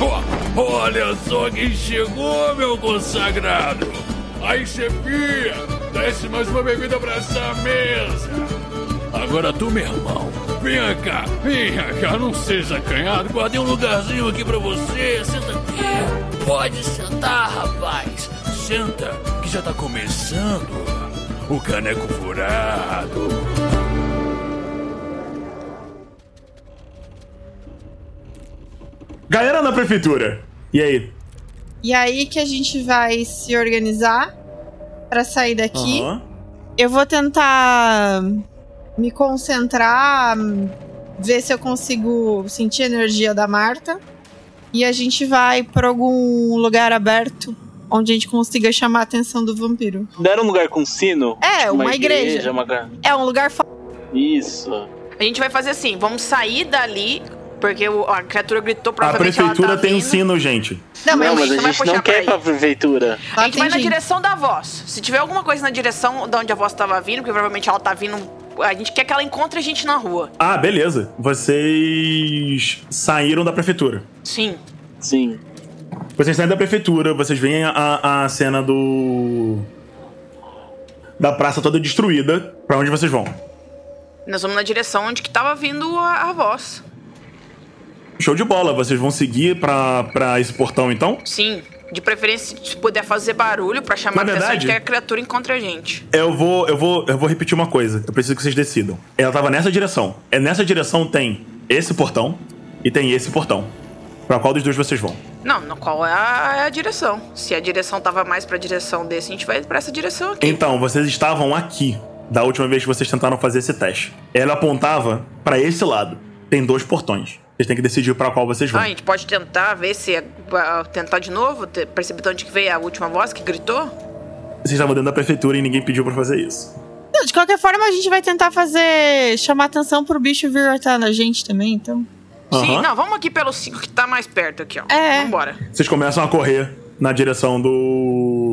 Oh, olha só quem chegou, meu consagrado! Aí, chefia, desce mais uma bebida pra essa mesa! Agora tu, meu irmão, venha cá, venha cá, não seja acanhado, guardei um lugarzinho aqui pra você, senta aqui. Pode sentar, rapaz, senta, que já tá começando o caneco furado. Galera da prefeitura, e aí? E aí que a gente vai se organizar pra sair daqui. Aham. Eu vou tentar me concentrar, ver se eu consigo sentir a energia da Marta. E a gente vai pra algum lugar aberto onde a gente consiga chamar a atenção do vampiro. Não era um lugar com sino? É, Tipo, uma, igreja. uma gra- É um lugar Isso. A gente vai fazer assim, vamos sair dali, porque o- a criatura gritou A provavelmente prefeitura ela tá tem um vindo. sino, gente. Não, mas, Não, mas a vai gente puxar não pra quer ir pra prefeitura. A gente vai na direção da voz. Se tiver alguma coisa na direção de onde a voz tava vindo, porque provavelmente ela tá vindo. A gente quer que ela encontre a gente na rua. Ah, beleza. Vocês saíram da prefeitura. Sim. Sim. Vocês saem da prefeitura, vocês veem a, a cena do. da praça toda destruída. Pra onde vocês vão? Nós vamos na direção onde que tava vindo a, a voz. Show de bola, vocês vão seguir pra, pra esse portão então? Sim. De preferência, se puder fazer barulho pra chamar a atenção de que a criatura encontre a gente. Eu vou, eu vou, eu vou repetir uma coisa. Eu preciso que vocês decidam. Ela tava nessa direção. É nessa direção tem esse portão e tem esse portão. Pra qual dos dois vocês vão? Não, no qual é a, é a direção. Se a direção tava mais pra direção desse, a gente vai pra essa direção aqui. Então, vocês estavam aqui da última vez que vocês tentaram fazer esse teste. Ela apontava pra esse lado. Tem dois portões. Vocês têm que decidir pra qual vocês vão. Ah, a gente pode tentar ver se. é- ah, tentar de novo? Perceber de onde que veio a última voz que gritou? Vocês estavam dentro da prefeitura e ninguém pediu pra fazer isso. Não, de qualquer forma, a gente vai tentar fazer. chamar atenção pro bicho vir até na gente também, então. Sim, Aham. não, vamos aqui pelo 5 que tá mais perto aqui, ó. É. Vambora. Vocês começam a correr na direção do.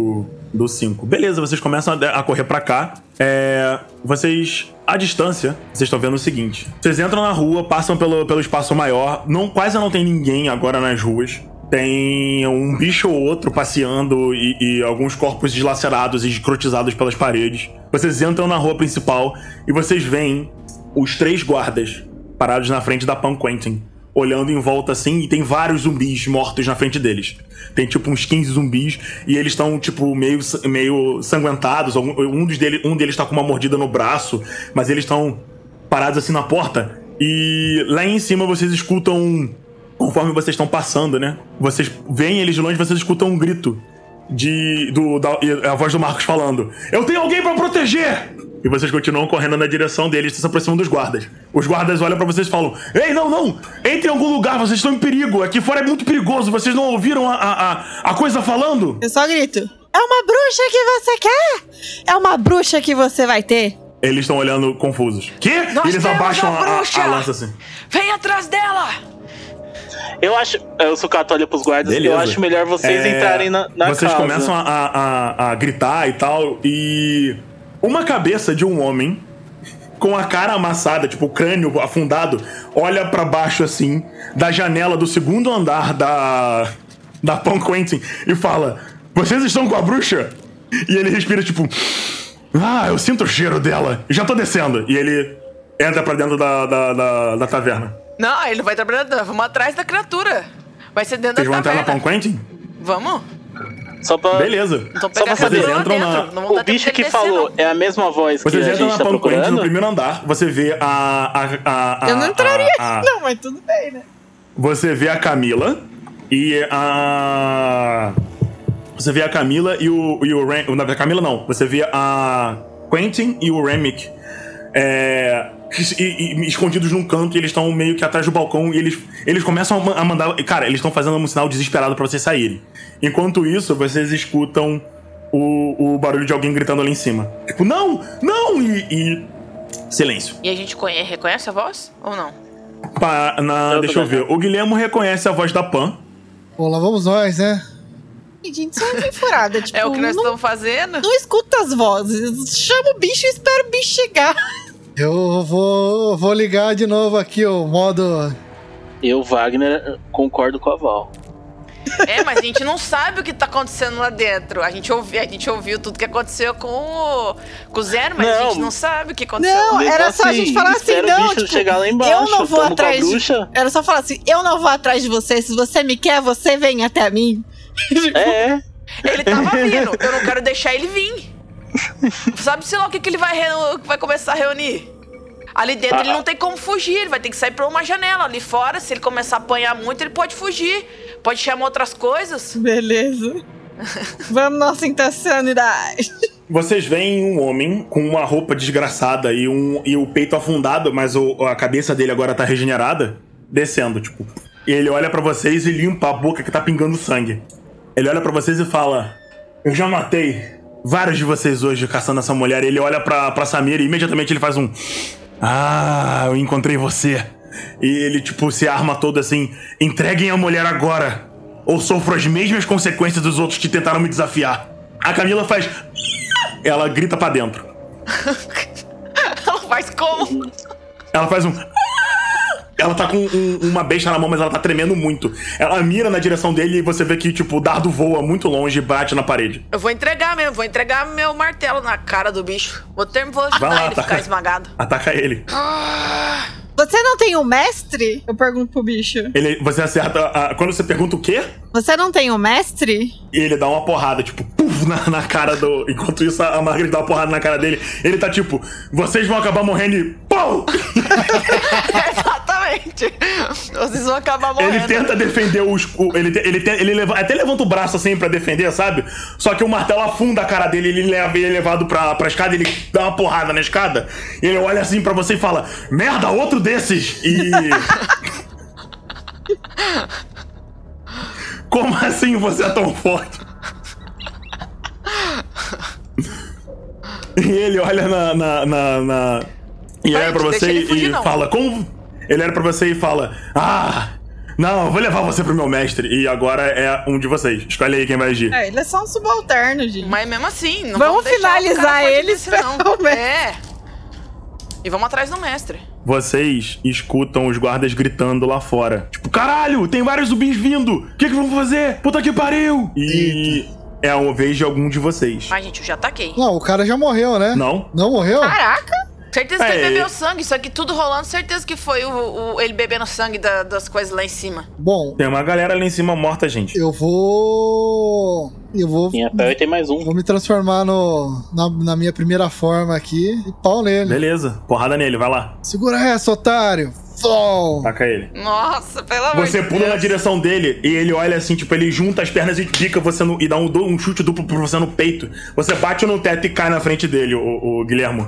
Do 5. Beleza, vocês começam a, correr pra cá. É, vocês, à distância, vocês estão vendo o seguinte: vocês entram na rua, passam pelo, pelo espaço maior, não, quase não tem ninguém agora nas ruas. Tem um bicho ou outro passeando e, e alguns corpos dilacerados e escrotizados pelas paredes. Vocês entram na rua principal e vocês veem os três guardas parados na frente da Pan Quentin, olhando em volta assim, e tem vários zumbis mortos na frente deles. Tem tipo uns 15 zumbis e eles estão tipo meio, meio sanguentados. Um, dos um deles tá com uma mordida no braço, mas eles estão parados assim na porta. E lá em cima vocês escutam, conforme vocês estão passando, né? Vocês veem eles de longe, vocês escutam um grito de do da, a voz do Marcos falando: "Eu tenho alguém pra proteger!" E vocês continuam correndo na direção deles, se aproximam dos guardas. Os guardas olham pra vocês e falam: "Ei, não, não! Entre em algum lugar, vocês estão em perigo. Aqui fora é muito perigoso. Vocês não ouviram a, a, a, coisa falando?" Eu só grito. É uma bruxa que você quer? É uma bruxa que você vai ter. Eles estão olhando confusos. Quê? Nós eles abaixam a a, a- lança assim. Vem atrás dela! Eu acho. O Sucato olha pros guardas. Beleza. Eu acho melhor vocês É, entrarem na, na Vocês casa. começam a, a- a- a gritar e tal, e uma cabeça de um homem com a cara amassada, tipo o crânio afundado, olha pra baixo assim, da janela do segundo andar da da Pão Quentin e fala: "Vocês estão com a bruxa?" E ele respira tipo: "Ah, eu sinto o cheiro dela. Já tô descendo." E ele entra pra dentro da, da, da, da taverna. Não, ele vai trabalhar. Vamos atrás da criatura. Vai ser dentro Vocês vão da entrar na Pão taverna. Quentin? Vamos? Só pra. Beleza. Então Só pegar pra a lá entram na- Não O bicho que descer, falou não. é a mesma voz que Vocês a entram gente na tá Pão Quentin no procurando? primeiro andar, você vê a. a, a, a Eu não entraria. a- a- Não, mas tudo bem, né? Você vê a Camila e a. Você vê a Camila e o. E o Ram, não, a Camila não. Você vê a Quentin e o Remick é, e- e- escondidos num canto e eles estão meio que atrás do balcão e eles, eles começam a ma- a mandar. Cara, eles estão fazendo um sinal desesperado pra vocês saírem. Enquanto isso, vocês escutam o, o barulho de alguém gritando ali em cima. Tipo, não! Não! E. e silêncio. E a gente conhe- reconhece a voz? Ou não? Pa- na- Eu deixa eu ver. O Guilherme reconhece a voz da Pan. Pô, lá vamos nós, né? E, gente, isso é bem furada. Tipo, É o que nós não, estamos fazendo? não escuta as vozes. Chama o bicho e espera o bicho chegar. Eu vou, vou ligar de novo aqui o modo. Eu, Wagner, concordo com a Val. É, mas a gente não sabe o que tá acontecendo lá dentro. A gente ouviu, a gente ouviu tudo que aconteceu com o, com o Zero, mas a Não. gente não sabe o que aconteceu. Não, era só a gente assim, falar assim, não, tipo, chegar lá embaixo, eu não vou a atrás de... Era só falar assim, eu não vou atrás de você, se você me quer, você vem até mim. É, Ele tava vindo, eu não quero deixar ele vir. Sabe-se lá o que, que ele vai, reu- vai começar a reunir? Ali dentro Ah, ele não tem como fugir, ele vai ter que sair por uma janela. Ali fora, se ele começar a apanhar muito, ele pode fugir. Pode chamar outras coisas. Beleza. Vamos nossa intencionalidade. Vocês veem um homem com uma roupa desgraçada e, um, e o peito afundado, mas o- a cabeça dele agora tá regenerada, descendo, tipo. E ele olha pra vocês e limpa a boca que tá pingando sangue. Ele olha pra vocês e fala: Eu já matei vários de vocês hoje caçando essa mulher. Ele olha pra, pra Samira e imediatamente ele faz um. Ah, eu encontrei você. E ele, tipo, se arma todo assim: entreguem a mulher agora, ou sofro as mesmas consequências dos outros que tentaram me desafiar. A Camila faz. Ela grita pra dentro. Ela faz como? Ela faz um. Ela tá com um- uma besta na mão, mas ela tá tremendo muito. Ela mira na direção dele e você vê que, tipo, o dardo voa muito longe e bate na parede. Eu vou entregar mesmo, vou entregar meu martelo na cara do bicho. Vou, ter, vou ajudar Vai lá, ele a ficar ataca. esmagado. Ataca ele. Você não tem um mestre? Eu pergunto pro bicho. ele você acerta. a- quando você pergunta o quê? Você não tem um mestre? ele dá uma porrada, tipo, puf, na, na cara do. Enquanto isso, a Margaret dá uma porrada na cara dele. Ele tá tipo, vocês vão acabar morrendo e. Pum! Exatamente. Vocês vão acabar morrendo. Ele tenta defender os. o- ele, ele, te- ele leva- até levanta o braço assim pra defender, sabe? Só que o martelo afunda a cara dele, ele leva ele é levado pra, pra escada, ele dá uma porrada na escada. E ele olha assim pra você e fala: Merda, outro desses! E. Como assim você é tão forte? E ele olha na. na, na, na- E olha pra você ele fugir, e não. fala: Como. Ele olha pra você e fala: Ah! Não, eu vou levar você pro meu mestre. E agora é um de vocês. Escolhe aí quem vai agir. É, ele é só um subalterno, gente. Mas mesmo assim, não Vamos cara finalizar eles não. É. E vamos atrás do mestre. Vocês escutam os guardas gritando lá fora. Tipo, caralho, tem vários zumbis vindo! O que, que vamos fazer? Puta que pariu! E é a vez de algum de vocês. Mas, gente, eu já ataquei. Não, o cara já morreu, né? Não? Não morreu? Caraca! Certeza que É, ele bebeu sangue. Isso aqui tudo rolando, certeza que foi o, o- ele bebendo sangue da- das coisas lá em cima. Bom, Tem uma galera lá em cima morta, gente. eu vou. Eu vou. Minha pele tem mais um. Vou me transformar no, na, na minha primeira forma aqui e pau nele. Beleza, porrada nele, vai lá. Segura essa, otário! Fom! Taca ele. Nossa, pelo amor Você pula Deus. na direção dele e ele olha assim, tipo, ele junta as pernas e pica você no, e dá um, um chute duplo pra você no peito. Você bate no teto e cai na frente dele, o, o Guilhermo.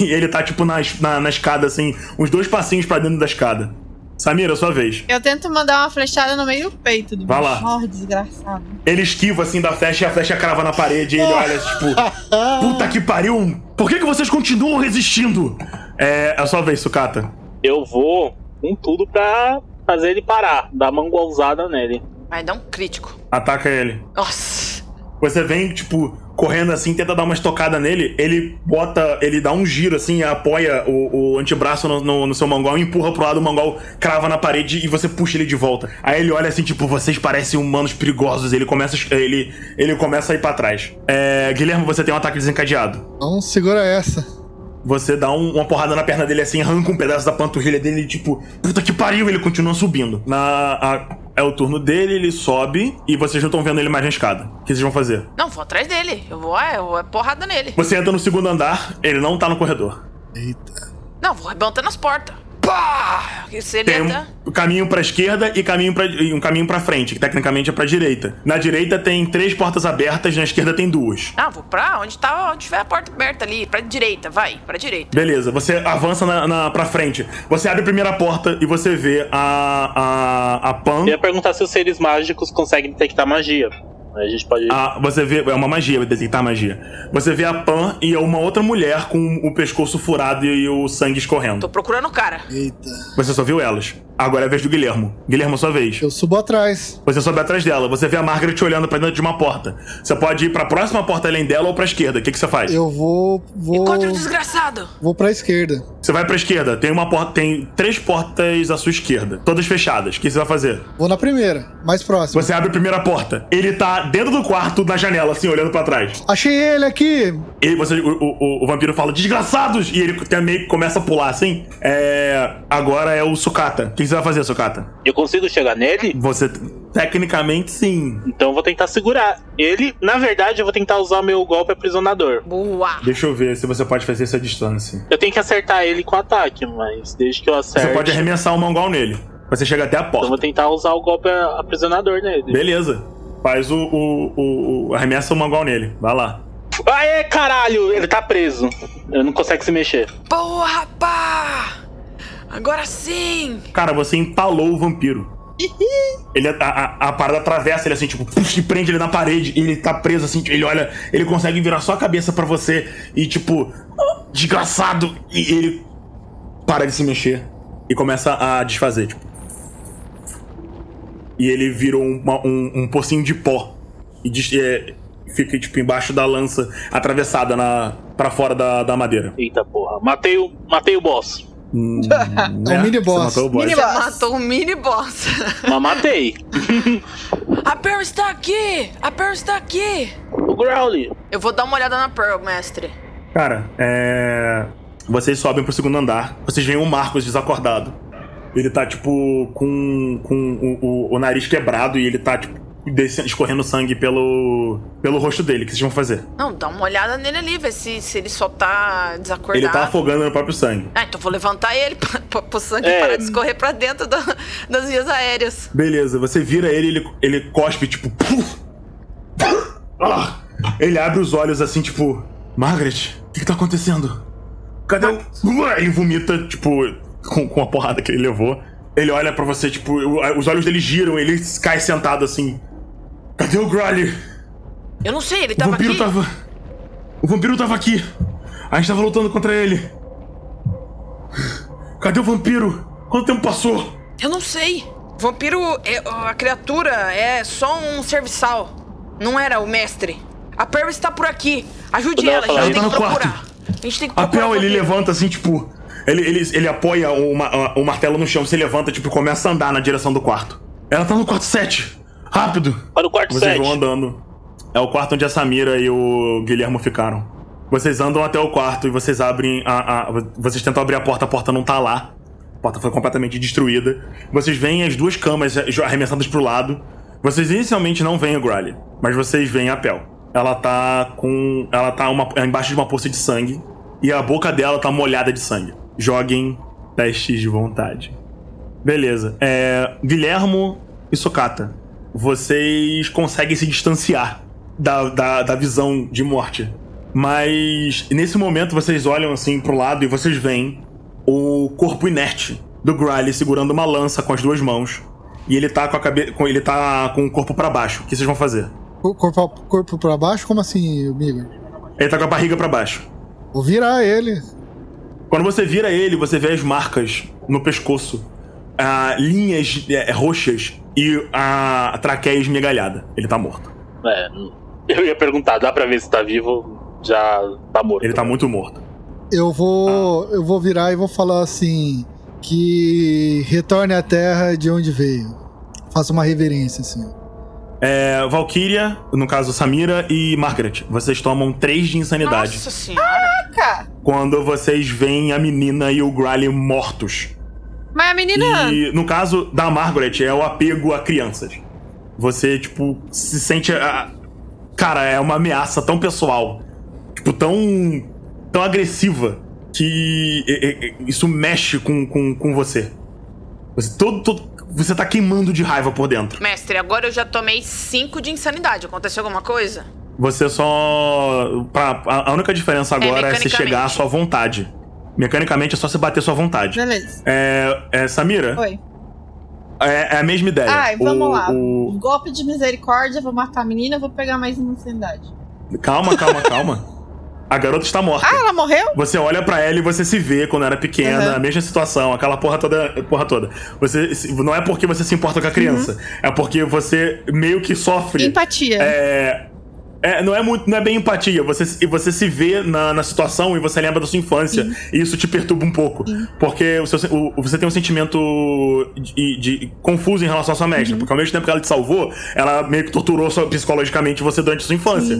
E ele tá, tipo, na, na, na escada, assim, uns dois passinhos pra dentro da escada. Samira, sua vez. Eu tento mandar uma flechada no meio do peito do Vai bicho. lá. Oh, desgraçado. Ele esquiva, assim, da flecha e a flecha crava na parede e ele olha, tipo, puta que pariu, por que, que vocês continuam resistindo? É, é a sua vez, Sucata. Eu vou com tudo pra fazer ele parar, dar uma golzada nele. Vai dar um crítico. Ataca ele. Nossa. Você vem, tipo, correndo assim, tenta dar uma estocada nele, ele bota, ele dá um giro assim, apoia o, o antebraço no, no, no seu mongol, empurra pro lado, o mongol crava na parede e você puxa ele de volta. Aí ele olha assim, tipo, vocês parecem humanos perigosos, ele começa, ele, ele começa a ir pra trás. É, Guilherme, você tem um ataque desencadeado. Então segura essa. Você dá um- uma porrada na perna dele assim, arranca um pedaço da panturrilha dele e tipo, puta que pariu, ele continua subindo. Na, a- é o turno dele, ele sobe e vocês não estão vendo ele mais na escada. O que vocês vão fazer? Não, vou atrás dele. Eu vou, ah, eu vou é porrada nele. Você entra no segundo andar, ele não tá no corredor. Eita. Não, vou arrebentando as portas. Pá! Tem um caminho pra esquerda e caminho pra, e um caminho pra frente, que tecnicamente é pra direita. Na direita tem três portas abertas, na esquerda tem duas. Ah, vou pra onde tá, onde tiver a porta aberta ali. Pra direita, vai, pra direita. Beleza, você avança na, na, pra frente. Você abre a primeira porta e você vê a, a, a Pan. Eu ia perguntar se os seres mágicos conseguem detectar magia. Aí a gente pode. a- você vê. É uma magia, detectar magia. Você vê a Pan e uma outra mulher com o pescoço furado e o sangue escorrendo. Tô procurando o cara. Eita. Você só viu elas. Agora é a vez do Guilhermo. Guilhermo, sua vez. Eu subo atrás. Você sobe atrás dela. Você vê a Margaret olhando pra dentro de uma porta. Você pode ir pra próxima porta além dela ou pra esquerda. O que, que você faz? Eu vou. vou Encontra o desgraçado. vou pra esquerda. Você vai pra esquerda. Tem uma porta. Tem três portas à sua esquerda. Todas fechadas. O que você vai fazer? Vou na primeira, mais próxima. Você abre a primeira porta. Ele tá dentro do quarto, na janela, assim, olhando pra trás. Achei ele aqui! E você, o, o, o vampiro fala, desgraçados! E ele também começa a pular assim. É. Agora é o Sukata. O que você vai fazer, Sukata? Eu consigo chegar nele? Você. Tecnicamente, sim. Então eu vou tentar segurar. Ele, na verdade, eu vou tentar usar o meu golpe aprisionador. Boa. Deixa eu ver se você pode fazer essa distância. Eu tenho que acertar ele com ataque, mas desde que eu acerte. Você pode arremessar o mongol nele. Você chega até a Então eu vou porta. tentar usar o golpe aprisionador nele. Beleza. Faz o, o, o, o- Arremessa o mongol nele. Vai lá. Aê, caralho! Ele tá preso. Ele não consegue se mexer. Boa, rapá. Agora sim. Cara, você empalou o vampiro. Ele, a, a, a parada atravessa ele assim, tipo, puxa, e prende ele na parede. E ele tá preso assim, ele olha, ele consegue virar só a cabeça pra você e, tipo, "Ah, desgraçado. E ele para de se mexer e começa a desfazer, tipo. E ele virou uma- um, um pocinho de pó. E des- é, fica, tipo, embaixo da lança, atravessada na, pra fora da, da madeira. Eita porra. Matei o, matei o boss. Hum, É um mini você boss. matou o boss. Mini Você boss. matou um mini boss. Mas matei. A Pearl está aqui. A Pearl está aqui. o Growly. Eu vou dar uma olhada na Pearl, mestre. Cara, é. Vocês sobem pro segundo andar. Vocês veem o Marcos desacordado. Ele tá, tipo, com, com o, o- o nariz quebrado e ele tá, tipo, escorrendo sangue pelo, pelo rosto dele. O que vocês vão fazer? Não, dá uma olhada nele ali, ver se, se ele só tá desacordado. Ele tá afogando no próprio sangue. Ah, então vou levantar ele pra, pra, pro sangue É. parar de escorrer pra dentro da- das vias aéreas. Beleza, você vira ele ele, ele cospe, tipo. "Puf! Ah! Ele abre os olhos assim, tipo. Margaret, o que, que tá acontecendo? Cadê o. Ele vomita, tipo, com, com a porrada que ele levou. Ele olha pra você, tipo, os olhos dele giram, ele cai sentado assim. Cadê o Growly? Eu não sei, ele O tava vampiro aqui. tava. O vampiro tava aqui. A gente tava lutando contra ele. Cadê o vampiro? Quanto tempo passou? Eu não sei. Vampiro, é, a criatura é só um serviçal. Não era o mestre. A Pearl está por aqui. Ajude ela ela, a gente tá no procurar. A gente tem que A procurar. Pel, o ele levanta assim, tipo. Ele, ele, ele apoia o, o martelo no chão, se levanta, tipo, e começa a andar na direção do quarto. Ela tá no quarto 7. Rápido! Para o quarto Vocês 7. vão andando. É o quarto onde a Samira e o Guilhermo ficaram. Vocês andam até o quarto e vocês abrem a. a- vocês tentam abrir a porta, a porta não tá lá. A porta foi completamente destruída. Vocês veem as duas camas arremessadas pro lado. Vocês inicialmente não veem o Grally, mas vocês veem a Pel. Ela tá com. Ela tá uma, embaixo de uma poça de sangue. E a boca dela tá molhada de sangue. Joguem testes de vontade. Beleza. É, Guilhermo e Socata, vocês conseguem se distanciar da, da, da visão de morte. Mas nesse momento vocês olham assim pro lado e vocês veem o corpo inerte do Gryle segurando uma lança com as duas mãos. E ele tá com a cabeça. Ele tá com o corpo pra baixo. O que vocês vão fazer? O Corpo, corpo pra baixo? Como assim, amigo? Ele tá com a barriga pra baixo. Vou virar ele. Quando você vira ele, você vê as marcas no pescoço, ah, linhas é, roxas e a traqueia esmigalhada. Ele tá morto. É, eu ia perguntar, dá pra ver se tá vivo? Já tá morto. Ele tá muito morto. Eu vou. Eu vou virar e vou falar assim. Que retorne à terra de onde veio. Faça uma reverência, assim. É, Valkyria, no caso Samira e Margaret, vocês tomam 3 de insanidade Nossa senhora. Caraca! quando vocês veem a menina e o Grally mortos. Mas a menina. E no caso da Margaret é o apego a crianças. Você, tipo, se sente. ah, Cara, é uma ameaça tão pessoal, tipo, tão. tão agressiva, que é, é, é, isso mexe com, com, com você. Você, todo, todo- você tá queimando de raiva por dentro. Mestre, agora eu já tomei 5 de insanidade. Aconteceu alguma coisa? Você só. Pra, a a única diferença agora é, você mecanicamente. chegar à sua vontade. Mecanicamente é só você bater sua vontade. Beleza. É, é, Samira, Oi. é, é a mesma ideia. Ai, vamos O- lá. o- Golpe de misericórdia, vou matar a menina, vou pegar mais uma insanidade. Calma, calma, calma. A garota está morta. Ah, ela morreu? Você olha pra ela e você se vê quando era pequena, Uhum. a mesma situação, aquela porra toda, porra toda. Você não é porque você se importa com a criança, é porque você meio que sofre. Empatia. É, é, não é muito, não é bem empatia. Você, e você se vê na, na situação e você lembra da sua infância. E isso te perturba um pouco, porque o seu, o- você tem um sentimento de, de- confuso em relação à sua mestra, porque ao mesmo tempo que ela te salvou, ela meio que torturou sua- psicologicamente você durante a sua infância.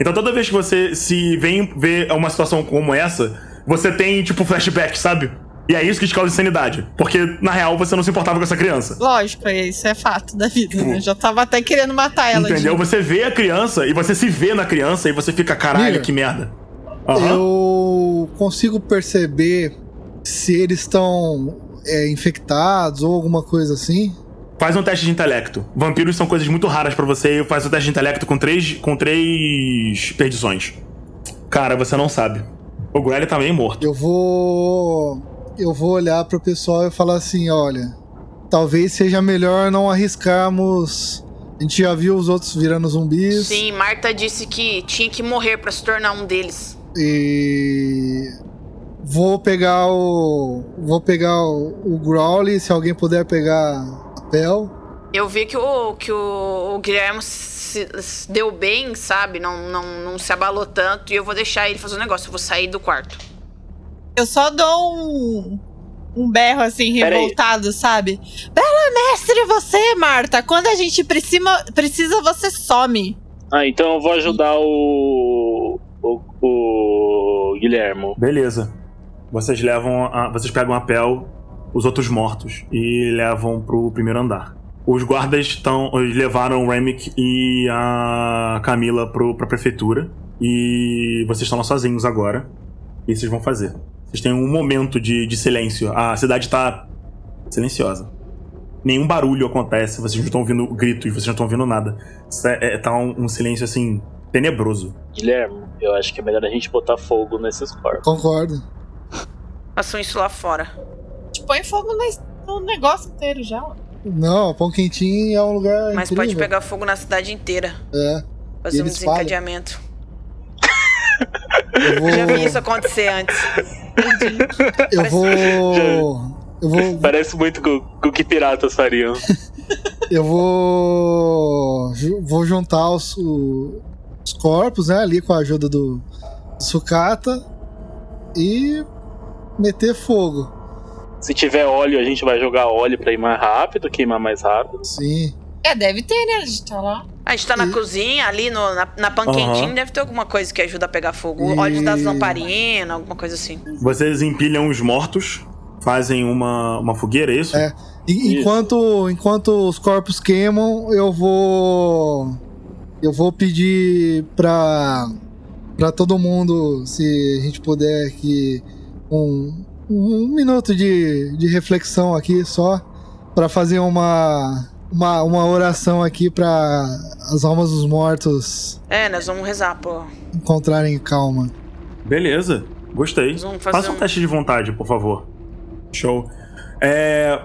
Então toda vez que você se vem ver uma situação como essa, você tem tipo flashback, sabe? E é isso que te causa insanidade, porque na real você não se importava com essa criança. Lógico, isso é fato da vida, né? Eu já tava até querendo matar ela. Entendeu? de- Você vê a criança e você se vê na criança e você fica, caralho, Mira, que merda. Aham. Eu consigo perceber se eles estão é, infectados ou alguma coisa assim. Faz um teste de intelecto. Vampiros são coisas muito raras pra você e faz o teste de intelecto com três, com três perdições. Cara, você não sabe. O Grelly tá meio morto. Eu vou. Eu vou olhar pro pessoal e falar assim: olha, talvez seja melhor não arriscarmos. A gente já viu os outros virando zumbis. Sim, Marta disse que tinha que morrer pra se tornar um deles. E. Vou pegar o. Vou pegar o, o Growly, se alguém puder pegar a Pel. Eu vi que o, que o, o Guilherme se, se deu bem, sabe? Não, não, não se abalou tanto. E eu vou deixar ele fazer um negócio. Eu vou sair do quarto. Eu só dou um. Um berro assim, Pera aí. revoltado, sabe? Bela mestre você, Marta! Quando a gente precisa, precisa você some. Ah, então eu vou ajudar o. o, o Guilhermo. Beleza. Vocês levam. A, vocês pegam a Pel, os outros mortos, e levam pro primeiro andar. Os guardas estão. eles levaram o Remick e a Camila pro, pra prefeitura. E vocês estão lá sozinhos agora. O que vocês vão fazer? Vocês têm um momento de, de silêncio. A cidade tá silenciosa. Nenhum barulho acontece, vocês não estão ouvindo gritos, vocês não estão ouvindo nada. É- é- tá um, um silêncio assim, tenebroso. Guilhermo, eu acho que é melhor a gente botar fogo nesses corpos. Concordo. Façam isso lá fora. Te põe fogo no, no negócio inteiro já. Não, Pão Quentinho é um lugar Mas incrível. pode pegar fogo na cidade inteira. É. Fazer um Eles espalham. desencadeamento. Eu vou. Já vi isso acontecer antes. Eu vou. Eu vou. Parece muito com com o que piratas fariam. Eu vou. Vou juntar os, os corpos, né? Ali com a ajuda do, do Sucata. E meter fogo. Se tiver óleo, a gente vai jogar óleo pra ir mais rápido, queimar mais rápido. Sim. É, deve ter, né? A gente tá lá. A gente tá na E- cozinha, ali no, na, na pan Aham. quentinha, deve ter alguma coisa que ajuda a pegar fogo. E- Óleos das lamparinas, alguma coisa assim. Vocês empilham os mortos, fazem uma, uma fogueira, é isso? É. E- enquanto, enquanto os corpos queimam, eu vou. Eu vou pedir pra. Pra todo mundo, se a gente puder aqui, um, um minuto de, de reflexão aqui só, pra fazer uma, uma, uma oração aqui pra as almas dos mortos É, nós vamos rezar, pô. encontrarem calma. Beleza, gostei. Nós vamos fazer Faça um um- teste de vontade, por favor. Show. É,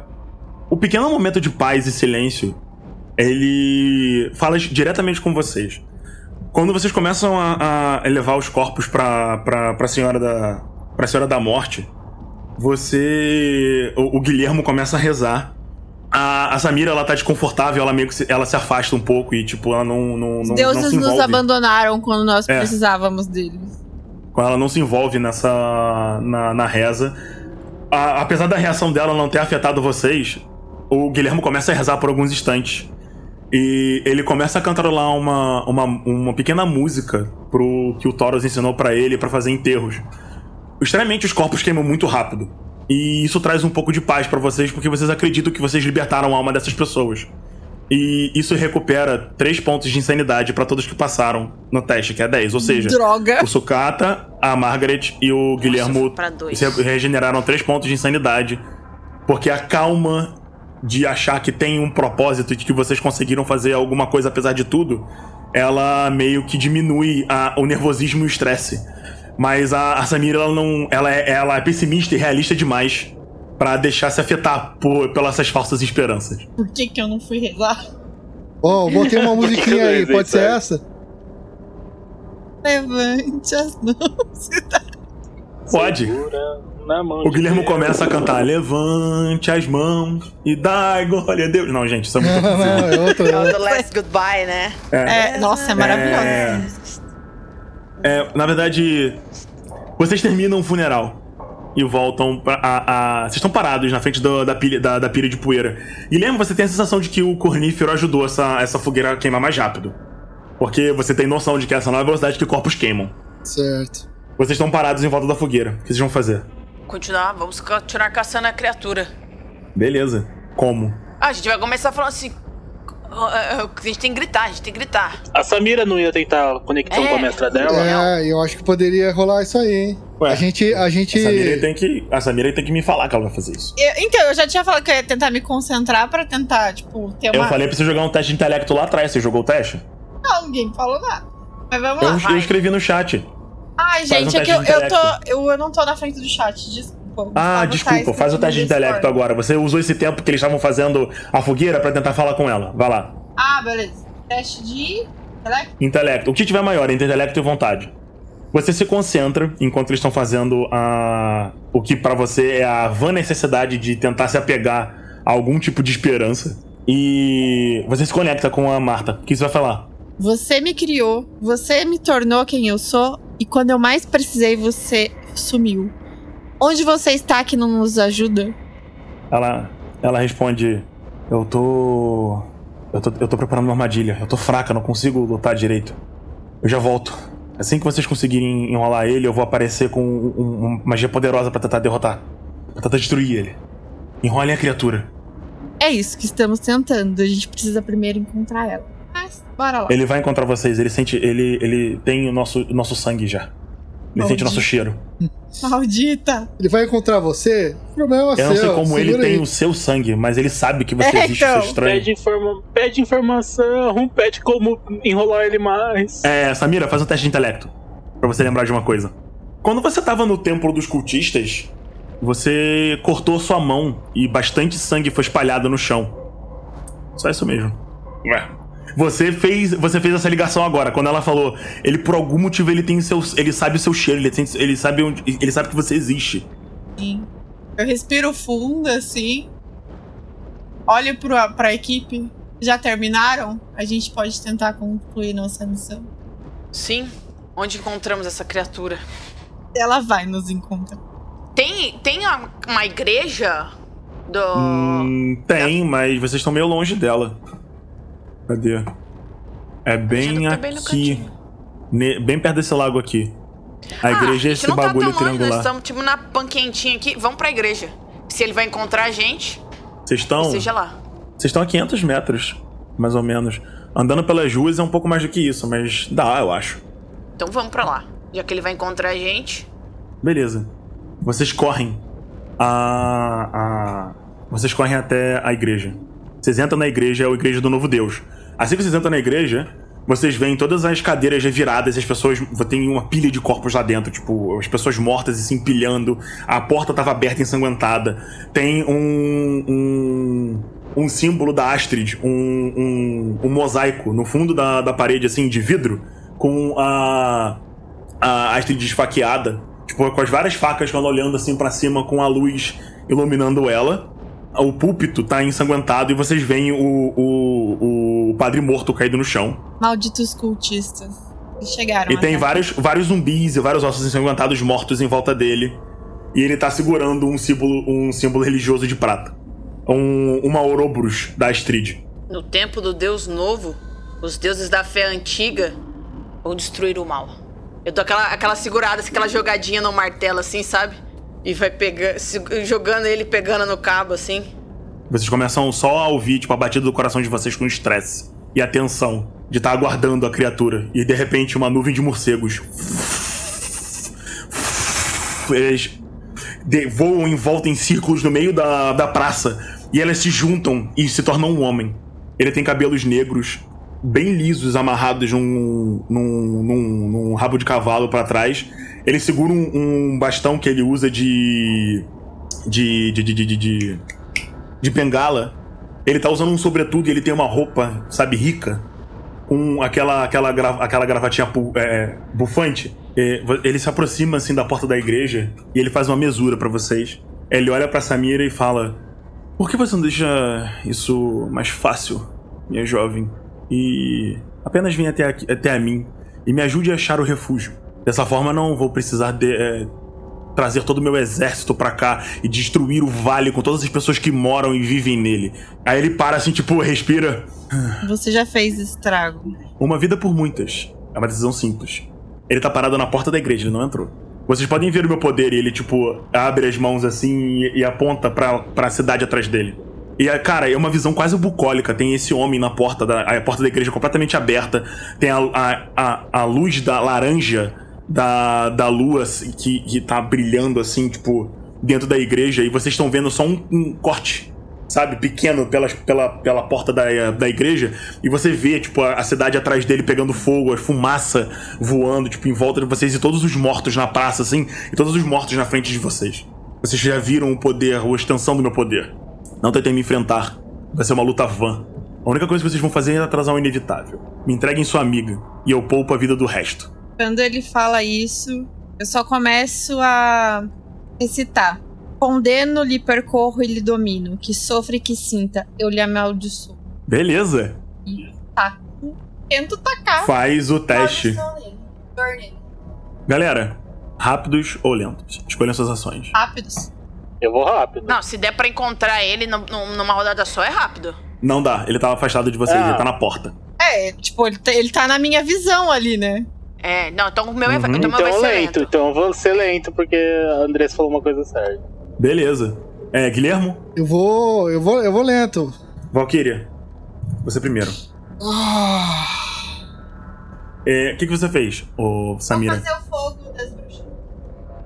O pequeno momento de paz e silêncio, ele fala diretamente com vocês. Quando vocês começam a, a levar os corpos pra, pra, pra, senhora da, pra Senhora da Morte, você. O, o Guilhermo começa a rezar. A, a Samira, ela tá desconfortável, ela meio que se, ela se afasta um pouco e, tipo, ela não, não, Os não, deuses não nos abandonaram quando nós É. precisávamos deles. quando ela não se envolve nessa na, na reza. A- apesar da reação dela não ter afetado vocês, o Guilherme começa a rezar por alguns instantes. E ele começa a cantarolar uma, uma, uma pequena música pro que o Thoros ensinou pra ele pra fazer enterros. Estranhamente, os corpos queimam muito rápido. E isso traz um pouco de paz pra vocês, porque vocês acreditam que vocês libertaram a alma dessas pessoas. E isso recupera 3 pontos de insanidade pra todos que passaram no teste, que é 10. Ou seja, Droga! o Sukata, a Margaret e o Guilhermo dois. se regeneraram 3 pontos de insanidade. Porque a calma de achar que tem um propósito e de que vocês conseguiram fazer alguma coisa apesar de tudo, ela meio que diminui a- o nervosismo e o estresse. Mas a, a Samira, ela não. Ela é, ela é pessimista e realista demais pra deixar se afetar por, pelas essas falsas esperanças. Por que, que eu não fui rezar? Ó, eu botei uma musiquinha eu aí, pode ser essa? Levante as mãos. Pode. Segura na mão O Guilherme começa a cantar: Levante as mãos e dai glória a Deus. Não, gente, isso é muito Não, não, é outro. É o é The Last Goodbye, né? É, nossa, é maravilhoso. É, é, na verdade, vocês terminam o funeral e voltam pra. A, a- vocês estão parados na frente do- da, pilha, da, da pilha de poeira. Guilherme, você tem a sensação de que o cornífero ajudou essa, essa fogueira a queimar mais rápido. Porque você tem noção de que essa não é a velocidade que corpos queimam. Certo. Vocês estão parados em volta da fogueira. O que vocês vão fazer? Continuar, vamos continuar caçando a criatura. Beleza. Como? Ah, a gente vai começar falando assim. Ah, ah, A gente tem que gritar, a gente tem que gritar. A Samira não ia tentar conexão É. com a mestra dela? É, eu acho que poderia rolar isso aí, hein? Ué, a gente. A gente. A Samira, tem que, a Samira tem que me falar que ela vai fazer isso. Eu- então, eu já tinha falado que eu ia tentar me concentrar pra tentar, tipo, ter Eu uma. falei pra você jogar um teste de intelecto lá atrás. Você jogou o teste? Não, ninguém falou nada. Mas vamos Eu, lá. eu escrevi no chat. Ai, um gente, é que eu, eu tô. Eu, eu não tô na frente do chat, desculpa. Ah, desculpa, faz o teste de intelecto agora. Você usou esse tempo que eles estavam fazendo a fogueira pra tentar falar com ela. Vai lá. Ah, beleza. Teste de. intelecto? Intelecto. O que tiver maior, entre intelecto e vontade. Você se concentra enquanto eles estão fazendo a. O que pra você é a vã necessidade de tentar se apegar a algum tipo de esperança. E você se conecta com a Marta. O que você vai falar? Você me criou, você me tornou quem eu sou, e quando eu mais precisei, você sumiu. Onde você está que não nos ajuda? Ela, ela responde: Eu tô. Eu tô, eu tô preparando uma armadilha. Eu tô fraca, não consigo lutar direito. Eu já volto. Assim que vocês conseguirem enrolar ele, eu vou aparecer com um- um- uma magia poderosa pra tentar derrotar. Pra tentar destruir ele. Enrolem a criatura. É isso que estamos tentando. A gente precisa primeiro encontrar ela. Mas, bora lá. Ele vai encontrar vocês, ele sente. Ele, ele tem o nosso, o nosso sangue já. Ele sente o nosso cheiro. Maldita! Ele vai encontrar você? O problema é Eu não sei como ele tem aí. o seu sangue, mas ele sabe que você É, existe, então. isso é estranho. Pede, informa... Pede informação, pede como enrolar ele mais. É, Samira, faz um teste de intelecto. Pra você lembrar de uma coisa. Quando você tava no templo dos cultistas, você cortou sua mão e bastante sangue foi espalhado no chão. Só isso mesmo. Ué. Você fez, você fez essa ligação agora, quando ela falou, ele por algum motivo ele tem seu, ele sabe o seu cheiro, ele, tem- ele sabe onde, ele sabe que você existe. Sim. Eu respiro fundo, assim. Olho pra, pra equipe. Já terminaram? A gente pode tentar concluir nossa missão. Sim. Onde encontramos essa criatura? Ela vai nos encontrar. Tem, tem uma igreja do. Hum, tem, mas vocês estão meio longe dela. Cadê? É bem Tá bem aqui. Ne- bem perto desse lago aqui. A Ah, igreja é esse não bagulho tá longe, nós triangular. estamos tipo na panquentinha aqui. Vamos pra igreja. Se ele vai encontrar a gente, Vocês estão. seja lá. Vocês estão a 500 metros, mais ou menos. Andando pelas ruas é um pouco mais do que isso, mas dá, eu acho. Então vamos pra lá. Já que ele vai encontrar a gente. Beleza. Vocês correm a, a. Vocês correm até a igreja. Vocês entram na igreja, é a igreja do Novo Deus. Assim que vocês entram na igreja, vocês veem todas as cadeiras reviradas, as pessoas. Tem uma pilha de corpos lá dentro, tipo, as pessoas mortas e se empilhando. A porta tava aberta, ensanguentada. Tem um. um um símbolo da Astrid, um, um, um mosaico no fundo da, da parede, assim, de vidro, com a, a Astrid esfaqueada, tipo, com as várias facas ela olhando assim pra cima com a luz iluminando ela. O púlpito tá ensanguentado e vocês veem o, o, o padre morto caído no chão. Malditos cultistas. Eles chegaram. E tem vários, vários zumbis e vários ossos ensanguentados mortos em volta dele. E ele tá segurando um símbolo, um símbolo religioso de prata. Um, uma Ouroboros da Astrid. No tempo do Deus novo, os deuses da fé antiga vão destruir o mal. Eu dou aquela, aquela segurada, assim, aquela jogadinha no martelo, assim, sabe? E vai pegando, jogando ele, pegando no cabo, assim. Vocês começam só a ouvir, tipo, a batida do coração de vocês com estresse. E a tensão de estar aguardando a criatura. E de repente uma nuvem de morcegos. Eles voam em volta em círculos no meio da, da praça. E elas se juntam e se tornam um homem. Ele tem cabelos negros, bem lisos, amarrados num, num, num, num rabo de cavalo pra trás. Ele segura um, um bastão que ele usa de. de. de. de. de, de, de, bengala. Ele tá usando um sobretudo e ele tem uma roupa, sabe, rica. com aquela, aquela, gra, aquela gravatinha pu- é, bufante. É, ele se aproxima assim da porta da igreja e ele faz uma mesura pra vocês. Ele olha pra Samira e fala: Por que você não deixa isso mais fácil, minha jovem? E apenas venha até, aqui, até a mim e me ajude a achar o refúgio. Dessa forma, não vou precisar de, é, trazer todo o meu exército pra cá e destruir o vale com todas as pessoas que moram e vivem nele. Aí ele para assim, tipo, respira. Você já fez estrago. Uma vida por muitas. É uma decisão simples. Ele tá parado na porta da igreja, ele não entrou. Vocês podem ver o meu poder e ele, tipo, abre as mãos assim e, e aponta pra, pra cidade atrás dele. E, é, cara, é uma visão quase bucólica. Tem esse homem na porta da, a porta da igreja completamente aberta. Tem a, a, a, a luz da laranja da, da lua assim, que, que tá brilhando assim, tipo, dentro da igreja. E vocês estão vendo só um, um corte sabe, pequeno pelas, pela, pela porta da, da igreja, e você vê, tipo, a, a cidade atrás dele pegando fogo, a fumaça voando, tipo, em volta de vocês, e todos os mortos na praça, assim, e todos os mortos na frente de vocês. Vocês já viram o poder, a extensão do meu poder. Não tentem me enfrentar. Vai ser uma luta vã. A única coisa que vocês vão fazer é atrasar o inevitável. Me entreguem sua amiga, e eu poupo a vida do resto. Quando ele fala isso, eu só começo a recitar. Condeno, lhe percorro e lhe domino. Que sofra e que sinta, eu lhe amaldiçoo. Beleza. Tá. Tento tacar. Faz o teste. Galera, rápidos ou lentos? Escolham suas ações. Rápidos. Eu vou rápido. Não, se der pra encontrar ele num- num- numa rodada só, é rápido. Não dá, ele tava afastado de vocês, Ah. ele tá na porta. É, tipo, ele tá, ele tá na minha visão ali, né? É, não, então o meu, é, Uhum. então meu Então vai ser lento, lento. então eu vou ser lento, porque a Andressa falou uma coisa certa. Beleza. É, Guilhermo? Eu vou. Eu vou. Eu vou lento. Valkyria. Você primeiro. Ah, É, O que, que você fez, ô Samira? Vou fazer o fogo das bruxas.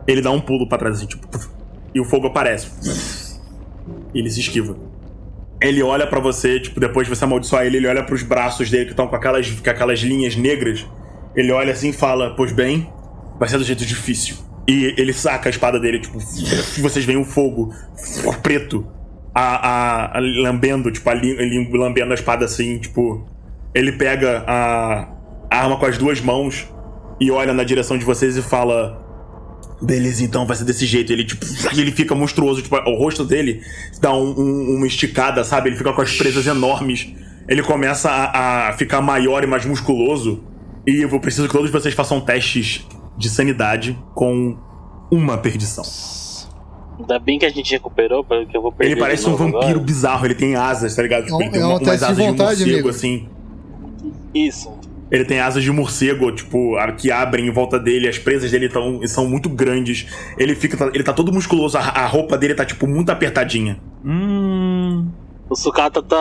Ele dá um pulo pra trás, assim, tipo. E o fogo aparece. E ele se esquiva. Ele olha pra você, tipo, depois de você amaldiçoar ele, ele olha pros braços dele que estão com aquelas, com aquelas linhas negras. Ele olha assim e fala: Pois bem, vai ser do jeito difícil. E ele saca a espada dele, tipo, vocês veem o fogo preto a, a, a- lambendo, tipo, a, lambendo a espada assim, tipo. Ele pega a, a arma com as duas mãos e olha na direção de vocês e fala: Beleza, então vai ser desse jeito. Ele, tipo, ele fica monstruoso. Tipo, o rosto dele dá um- um- uma esticada, sabe? Ele fica com as presas enormes. Ele começa a, a ficar maior e mais musculoso. E eu preciso que todos vocês façam testes de sanidade com uma perdição. Ainda bem que a gente recuperou, porque eu vou perder. Ele parece de um vampiro agora. bizarro. Ele tem asas, tá ligado? Tipo, É um- ele tem é um uma, umas teste de asas de, vontade, morcego, amigo. assim. Isso. Ele tem asas de morcego, tipo, que abrem em volta dele, as presas dele tão, são muito grandes. Ele fica. Ele tá todo musculoso, a, a roupa dele tá, tipo, muito apertadinha. Hum. O Sucata tá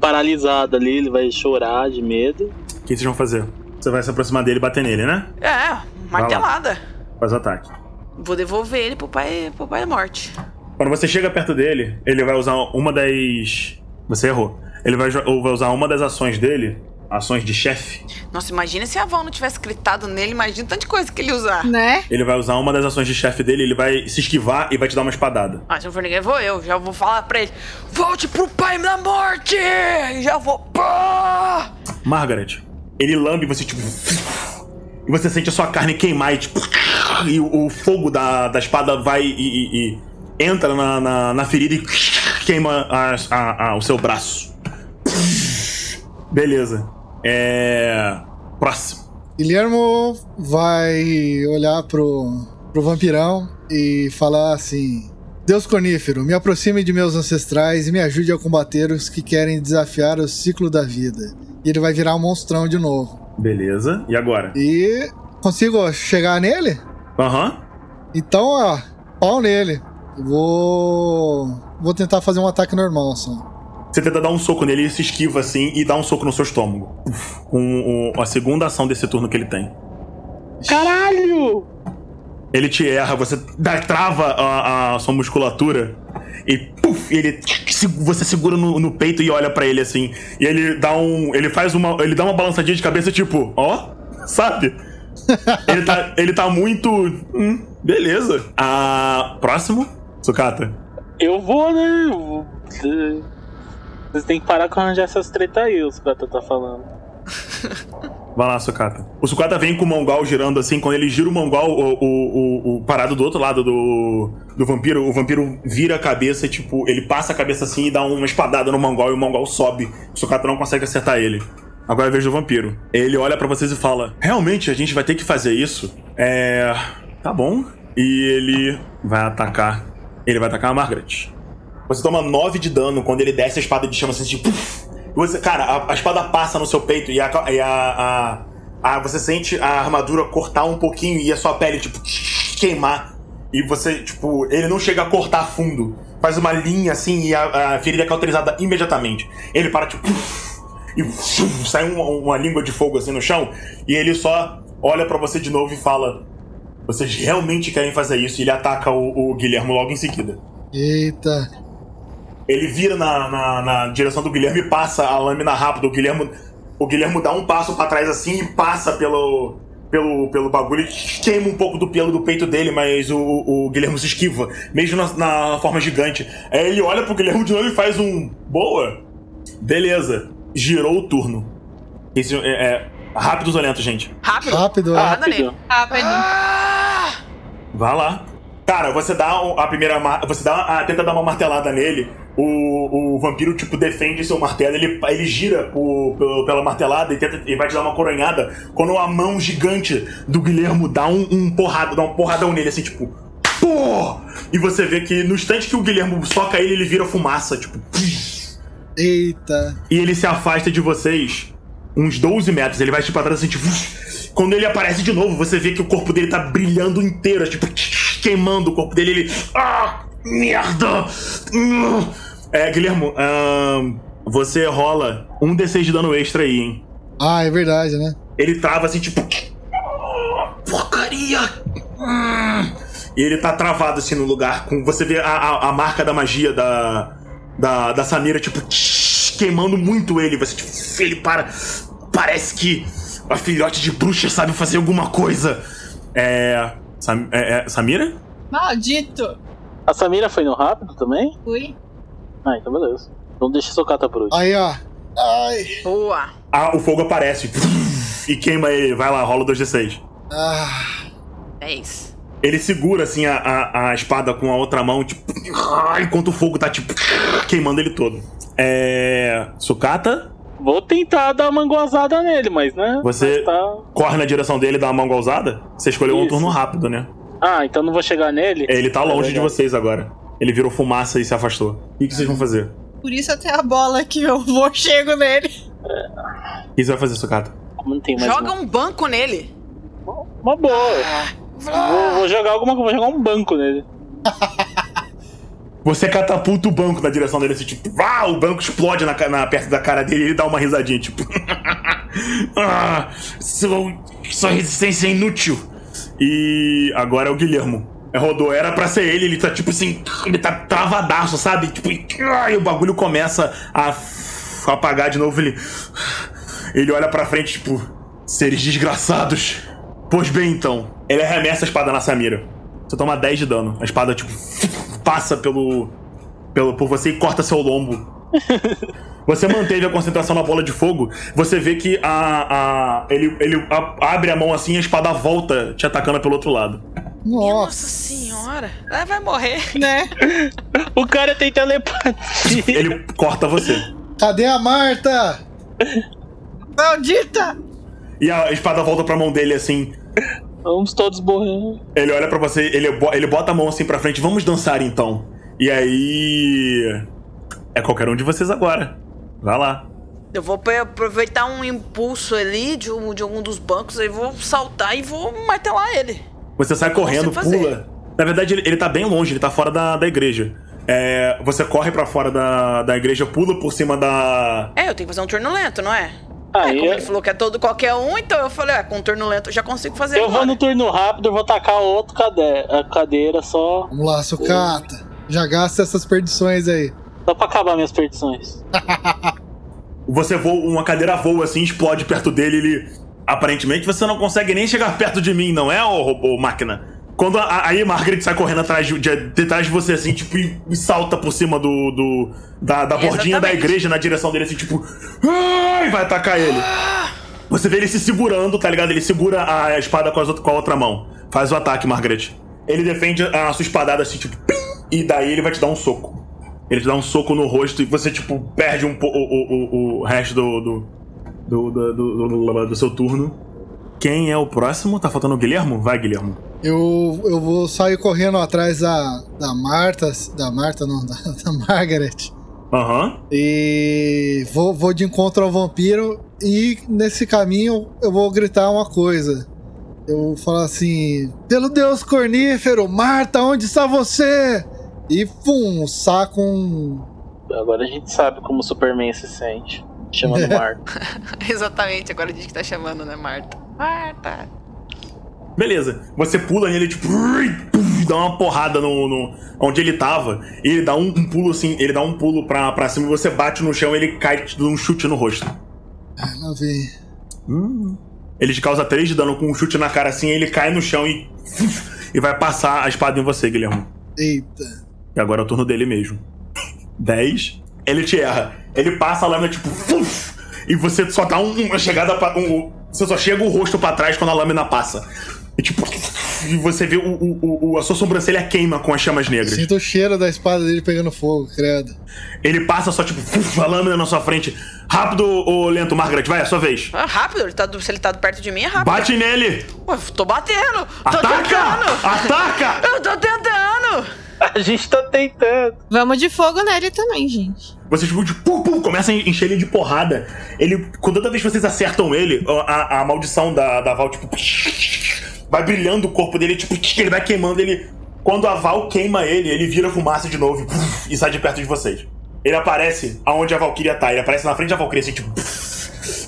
paralisado ali, ele vai chorar de medo. O que vocês vão fazer? Você vai se aproximar dele e bater nele, né? É, martelada. Faz o ataque. Vou devolver ele pro pai, pro pai da morte. Quando você chega perto dele, ele vai usar uma das. Você errou. Ele vai, ou vai usar uma das ações dele, ações de chefe. Nossa, imagina se a Val não tivesse gritado nele, imagina tanta coisa que ele usar. Né? Ele vai usar uma das ações de chefe dele, ele vai se esquivar e vai te dar uma espadada. Ah, se não for ninguém, vou eu. Já vou falar pra ele: Volte pro pai da morte! E já vou. Pá! Margaret, ele lambe você, tipo. E você sente a sua carne queimar e, tipo. E o, o fogo da, da espada vai e, e- e entra na, na, na ferida e queima as- a- a- o seu braço. Beleza. É. Próximo. Guilhermo vai olhar pro, pro vampirão e falar assim: Deus Cornífero, me aproxime de meus ancestrais e me ajude a combater os que querem desafiar o ciclo da vida. E ele vai virar um monstrão de novo. Beleza. E agora? E consigo chegar nele? Aham. Então, ó, pau nele. Eu Vou. Vou tentar fazer um ataque normal só. Você tenta dar um soco nele, ele se esquiva assim e dá um soco no seu estômago. Com o- a segunda ação desse turno que ele tem. Caralho! Ele te erra, você dá, trava a, a sua musculatura e puf, ele se- você segura no, no peito e olha pra ele assim. E ele dá um, ele faz uma, ele dá uma balançadinha de cabeça tipo, ó, sabe? ele tá, ele tá muito, hum, beleza. Ah, próximo, Sucata. Eu vou, né? Eu vou- Vocês têm que parar com arranjar essas treta aí, o Sucata tá falando. Vai lá, Sucata. O Sucata vem com o Mongol girando assim. Quando ele gira o Mongol, o, o, o, o parado do outro lado do, do vampiro, o vampiro vira a cabeça e, tipo, ele passa a cabeça assim e dá uma espadada no Mongol e o Mongol sobe. O Sucata não consegue acertar ele. Agora é a vez do vampiro. Ele olha pra vocês e fala: Realmente a gente vai ter que fazer isso? É. Tá bom. E ele vai atacar. Ele vai atacar a Margaret. Você toma 9 de dano quando ele desce a espada de chama assim, tipo. Você, cara, a, a, espada passa no seu peito e, a, e a, a, você sente a armadura cortar um pouquinho e a sua pele, tipo, queimar. E você, tipo, ele não chega a cortar fundo. Faz uma linha assim e a, ferida é cauterizada imediatamente. Ele para, tipo. E sai uma, uma língua de fogo assim no chão. E ele só olha para você de novo e fala: Vocês realmente querem fazer isso? E ele ataca o, o Guilherme logo em seguida. Eita. Ele vira na, na, na, direção do Guilherme e passa a lâmina rápido. O Guilherme, o Guilherme dá um passo para trás assim e passa pelo, pelo, pelo bagulho. Ele queima um pouco do pelo do peito dele, mas o, o Guilherme se esquiva, mesmo na, na, forma gigante. Aí ele olha pro Guilherme de novo e faz um. Boa! Beleza. Girou o turno. Esse, é, é, rápidos ou lento, gente? Rápido. Rápido, rápido. Rápido. Ah! Vá lá. Cara, você dá a primeira. Você dá a, tenta dar uma martelada nele o, o vampiro, tipo, defende seu martelo, ele, ele gira por, por, pela martelada e, tenta, e vai te dar uma coronhada. Quando a mão gigante do Guilhermo dá um, um porrada, dá um porradão nele, assim, tipo. Pô! E você vê que no instante que o Guilhermo soca ele, ele vira fumaça, tipo. Eita! E ele se afasta de vocês uns 12 metros. Ele vai tipo pra trás assim, tipo. Quando ele aparece de novo, você vê que o corpo dele tá brilhando inteiro, tipo, queimando o corpo dele. Ele. Ah! Merda! É, Guilhermo, você rola um D6 de dano extra aí, hein? Ah, é verdade, né? Ele trava assim, tipo. Porcaria! E ele tá travado assim no lugar. Com, você vê a, a, a marca da magia da, da, da Samira, tipo, queimando muito ele. Você, tipo, ele para. Parece que a filhote de bruxa sabe fazer alguma coisa. É. Sam, é, é Samira? Maldito! A Samira foi no rápido também? Fui. Ah, então beleza. Então deixa eu cata por último. Aí, ó. Ai. Boa. Ah, o fogo aparece e queima ele. Vai lá, rola 2d6. Ah. É isso. Ele segura assim a, a, a, espada com a outra mão, tipo. Enquanto o fogo tá, tipo, queimando ele todo. É. Sucata? Vou tentar dar uma manguazada nele, mas né? Você mas tá... corre na direção dele e dá uma manguazada? Você escolheu Isso. um turno rápido, né? Ah, então não vou chegar nele? Ele tá longe é de vocês agora. Ele virou fumaça e se afastou. O que, que vocês vão fazer? Por isso até a bola que eu vou chego nele. O que você vai fazer, Sucata? Não tem mais Joga uma. um banco nele. Uma boa. Ah. Vou, vou, jogar alguma coisa, vou jogar um banco nele. Você catapulta o banco na direção dele, assim, tipo, ah, o banco explode na, na, perto da cara dele e ele dá uma risadinha, tipo. ah, sua, sua resistência é inútil. E agora é o Guilhermo. É, rodou, era pra ser ele, ele tá tipo assim, ele tá travadaço, sabe? Tipo, e o bagulho começa a apagar de novo. Ele, ele olha pra frente, tipo, seres desgraçados. Pois bem, então, ele arremessa a espada na Samira. Você toma 10 de dano. A espada, tipo, passa pelo, pelo por você e corta seu lombo. Você manteve a concentração na bola de fogo. Você vê que a, a ele, ele a, abre a mão assim e a espada volta te atacando pelo outro lado. Nossa, Nossa senhora. Ela vai morrer. Né? o cara tem telepatia. Ele corta você. Cadê a Marta? Maldita! E a espada volta pra mão dele assim. Vamos todos morrer. Ele olha para você, ele, ele bota a mão assim pra frente. Vamos dançar então. E aí. É qualquer um de vocês agora. Vai lá. Eu vou aproveitar um impulso ali de, um, de algum dos bancos, aí vou saltar e vou martelar ele. Você sai correndo, pula. Na verdade, ele, ele tá bem longe, ele tá fora da, da igreja. É, você corre para fora da, da igreja, pula por cima da. É, eu tenho que fazer um turno lento, não é? Ah, é, como eu... ele falou que é todo qualquer um, então eu falei, ah, com um turno lento eu já consigo fazer. Eu agora. vou no turno rápido, vou tacar outro cadeira, cadeira só. Vamos lá, sucata. Já gasta essas perdições aí. Só pra acabar minhas perdições. você voa, uma cadeira voa assim, explode perto dele, ele. Aparentemente você não consegue nem chegar perto de mim, não é, ô robô máquina? Quando a, aí Margaret sai correndo atrás de, de, de, trás de você, assim, tipo, e, e salta por cima do. do da, da bordinha da igreja na direção dele, assim, tipo. Ai, vai atacar ele. Você vê ele se segurando, tá ligado? Ele segura a espada com, as com a outra mão. Faz o ataque, Margaret. Ele defende a sua espadada assim, tipo, pim, e daí ele vai te dar um soco. Ele te dá um soco no rosto e você, tipo, perde um o, o, o, o resto do do, do, do, do, do- do seu turno. Quem é o próximo? Tá faltando o Guilhermo? Vai, Guilhermo. Eu, eu vou sair correndo atrás da, da Marta. Da Marta, não, da, da Margaret. Aham. E vou, vou de encontro ao vampiro. E nesse caminho eu vou gritar uma coisa. Eu vou falar assim: Pelo Deus cornífero, Marta, onde está você? E pum, saco um. Agora a gente sabe como o Superman se sente. Chamando Marta. Exatamente, agora a gente que tá chamando, né, Marta? Marta. Beleza. Você pula nele, tipo, dá uma porrada no, no- onde ele tava. E ele dá um, um pulo assim, ele dá um pulo pra, pra cima e você bate no chão e ele cai te dando um chute no rosto. Ah, lá vem. Ele te causa 3 de dano com um chute na cara assim, ele cai no chão e. E vai passar a espada em você, Guilherme. Eita. E agora é o turno dele mesmo. 10. Ele te erra. Ele passa a lâmina, tipo. fuf, e você só dá um- uma chegada pra. um- você só chega o rosto pra trás quando a lâmina passa. E tipo. E você vê o, o- o- a sua sobrancelha queima com as chamas negras. Sinto o cheiro da espada dele pegando fogo, credo. Ele passa só, tipo, a lâmina na sua frente. Rápido ou lento, Margaret? Vai, é a sua vez. Ah, rápido, ele tá, do- se ele tá perto de mim, é rápido. Bate nele! Ué, tô batendo! Tô Ataca! tentando! Ataca! Eu tô tentando! A gente tá tentando. Vamos de fogo nele também, gente. Você, tipo, de pum, pum, começa a encher ele de porrada. Ele, quando toda vez que vocês acertam ele, a, a maldição da, da Val, tipo, vai brilhando o corpo dele, tipo, ele vai queimando ele. Quando a Val queima ele, ele vira fumaça de novo e sai de perto de vocês. Ele aparece aonde a Valkyria tá, ele aparece na frente da Valkyria, assim, tipo,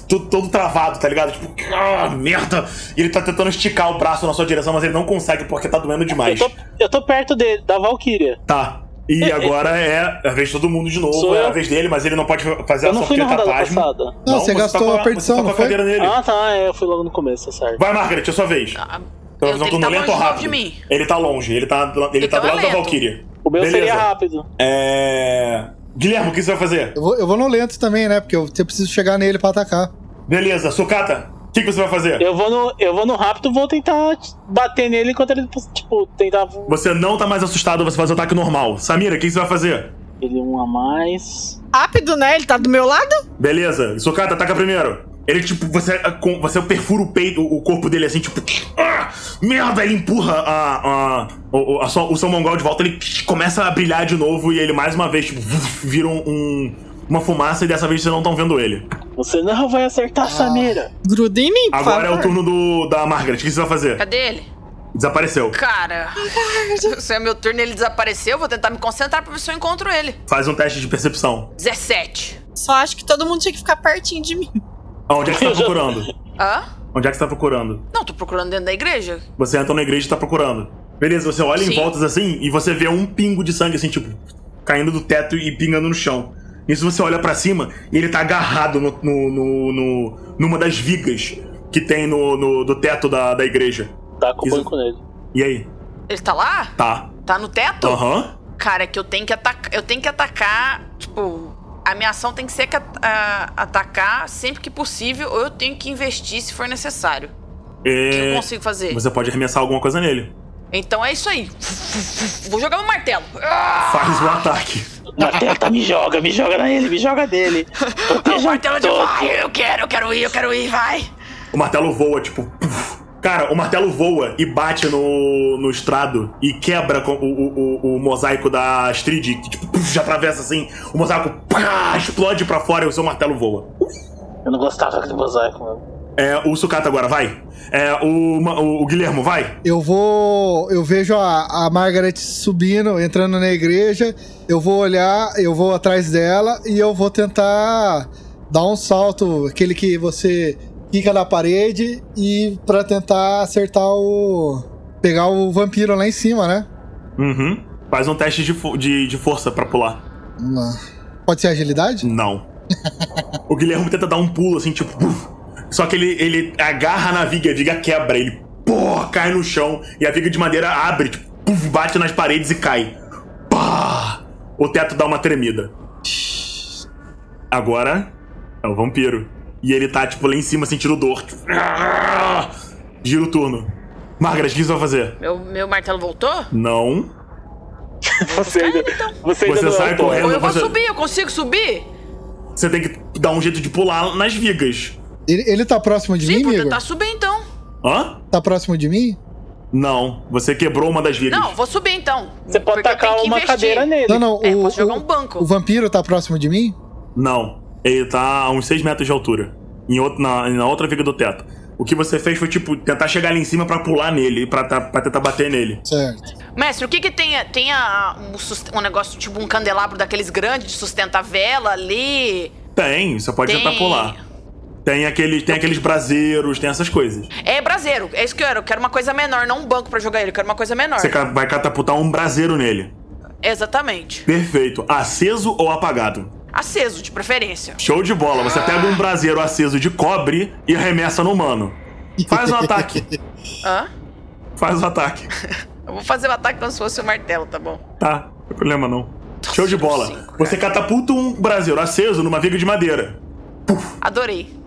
todo, todo travado, tá ligado? Tipo, ah, merda! E ele tá tentando esticar o braço na sua direção, mas ele não consegue porque tá doendo Eu demais. tô, eu tô perto dele, da Valkyria. Tá. E agora é a vez de todo mundo de novo, Sou é a vez dele, mas ele não pode fazer Eu ação não fui na tá rodada pasmo. passada. Não, você gastou tá com a perdição, você tá não com a foi? cadeira nele. Ah, tá. é, Eu fui logo no começo, tá certo. Vai, Margaret, é sua vez. Ah, eu, ele no tá lento longe ou rápido? de mim. Ele tá longe, ele tá, ele tá Então do é lado da. Valkyria. O meu Beleza. seria rápido. É. Guilherme, o que você vai fazer? Eu vou, eu vou no lento também, né? Porque eu, eu preciso chegar nele pra atacar. Beleza, Sucata, o que, que você vai fazer? Eu vou no, eu vou no rápido vou tentar bater nele enquanto ele, tipo, tentar. Você não tá mais assustado, você faz o ataque normal. Samira, o que, que você vai fazer? Ele um a mais. Rápido, né? Ele tá do meu lado? Beleza, Sucata, ataca primeiro. Ele, tipo, você, com- você perfura o peito, o corpo dele assim, tipo. Ah, merda! Ele empurra a, a, o, a sua- o seu mongol de volta, ele começa a brilhar de novo e ele mais uma vez, tipo, vira um, um- uma fumaça e dessa vez vocês não estão vendo ele. Você não vai acertar, Samira. Gruda em mim, Agora é favor. o turno do, da Margaret. O que você vai fazer? Cadê ele? Desapareceu. Cara, se é meu turno e ele desapareceu, eu vou tentar me concentrar pra ver se eu encontro ele. Faz um teste de percepção. 17. Só acho que todo mundo tinha que ficar pertinho de mim. Onde é que você tá procurando? Hã? Onde é que você tá procurando? Não, tô procurando dentro da igreja. Você entra na igreja e tá procurando. Beleza, você olha em Sim. voltas assim e você vê um pingo de sangue assim, tipo, caindo do teto e pingando no chão. Nisso você olha pra cima e ele tá agarrado no, no- no- no- numa das vigas que tem no, no- do teto da, da igreja. Tá com o Isso. banco nele. E aí? Ele tá lá? Tá. Tá no teto? Aham. Cara, é que eu tenho que atacar. Eu tenho que atacar. Tipo, a minha ação tem que ser que a- a- atacar sempre que possível, ou eu tenho que investir se for necessário. O que eu É, consigo fazer? Você pode arremessar alguma coisa nele. Então é isso aí. Vou jogar meu martelo. Faz o ataque. Martelo, tá, me joga, me joga nele, me joga dele. O martelo de vai! Eu quero, eu quero ir, eu quero ir, vai! O martelo voa, tipo. puf. Cara, o martelo voa e bate no, no estrado e quebra com o, o, o, o mosaico da Astrid, que tipo, puf, já atravessa assim. O mosaico pá, explode pra fora e o seu martelo voa. Eu não gostava do mosaico, mano. É, o Sucata agora, vai. É, o, o, o Guilhermo, vai. Eu vou. Eu vejo a, a Margaret subindo, entrando na igreja. Eu vou olhar, eu vou atrás dela e eu vou tentar dar um salto, aquele que você fica na parede e pra tentar acertar o. pegar o vampiro lá em cima, né? Uhum. Faz um teste de, de, de força pra pular. Lá. Pode ser agilidade? Não. o Guilherme tenta dar um pulo assim, tipo. Só que ele, ele agarra na viga, a viga quebra, ele pô, cai no chão e a viga de madeira abre, tipo, puf, bate nas paredes e cai. Pá! O teto dá uma tremida. Agora é o vampiro. E ele tá, tipo, lá em cima sentindo dor. Tipo! Gira o turno. Margaret, o que você vai fazer? Meu, meu martelo voltou? Não. Você ainda, então. você ainda Você não sai correndo. Eu vou você- subir, eu consigo subir? Você tem que dar um jeito de pular nas vigas. Ele, ele tá próximo de Sim, mim, vou amigo? tentar subir então. Hã? Tá próximo de mim? Não. Você quebrou uma das vigas. Não, vou subir então. Você pode Porque eu tacar tenho que uma investir. cadeira nele. Não, não. É, o, posso jogar o- um banco. O vampiro tá próximo de mim? Não. Ele tá a uns 6 metros de altura. Em outro, na, na outra viga do teto. O que você fez foi, tipo, tentar chegar ali em cima pra pular nele, pra, tá- pra tentar bater nele. Certo. Mestre, o que que tem? Tem a- um, sus- um negócio tipo um candelabro daqueles grandes de sustentar vela ali? Tem, você pode Tem. tentar pular. Tem, aquele, tem aqueles braseiros, tem essas coisas. É braseiro, é isso que eu quero. Eu quero uma coisa menor, não um banco pra jogar ele. Eu quero uma coisa menor. Você vai catapultar um braseiro nele. Exatamente. Perfeito. Aceso ou apagado? Aceso, de preferência. Show de bola. Você pega um braseiro aceso de cobre e arremessa no humano. Faz um ataque. Hã? Faz o ataque. Eu vou fazer o ataque como se fosse o martelo, tá bom? Tá, não tem problema não. Show de bola. cinco, Você catapulta um braseiro aceso numa viga de madeira. Adorei.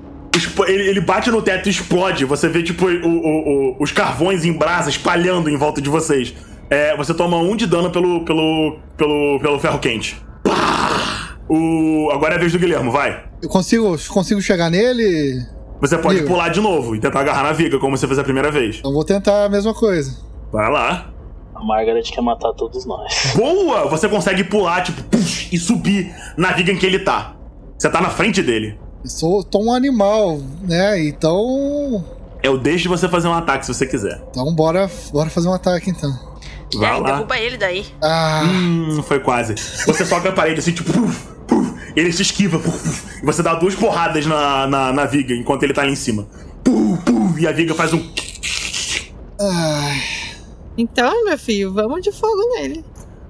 Ele, ele bate no teto e explode. Você vê, tipo, o- o- o- os carvões em brasa espalhando em volta de vocês. É, você toma um de dano pelo, pelo, pelo, pelo ferro quente. Pá! O, agora é a vez do Guilhermo, vai. Eu consigo, consigo chegar nele? Você pode pular de novo e tentar agarrar na viga, como você fez a primeira vez. Então vou tentar a mesma coisa. Vai lá. A Margaret quer matar todos nós. Boa! Você consegue pular, tipo, push, e subir na viga em que ele tá. Você tá na frente dele. Eu sou, tô um animal, né? Então. Eu deixo você fazer um ataque se você quiser. Então bora, bora fazer um ataque então. Vai é, lá. derruba ele daí. Ah, Hum, foi quase. Você soca a parede assim, tipo, puf, puf, ele se esquiva, puf, e você dá duas porradas na, na, na viga enquanto ele tá ali em cima. E a viga faz um. ai, Então, meu filho, vamos de fogo nele.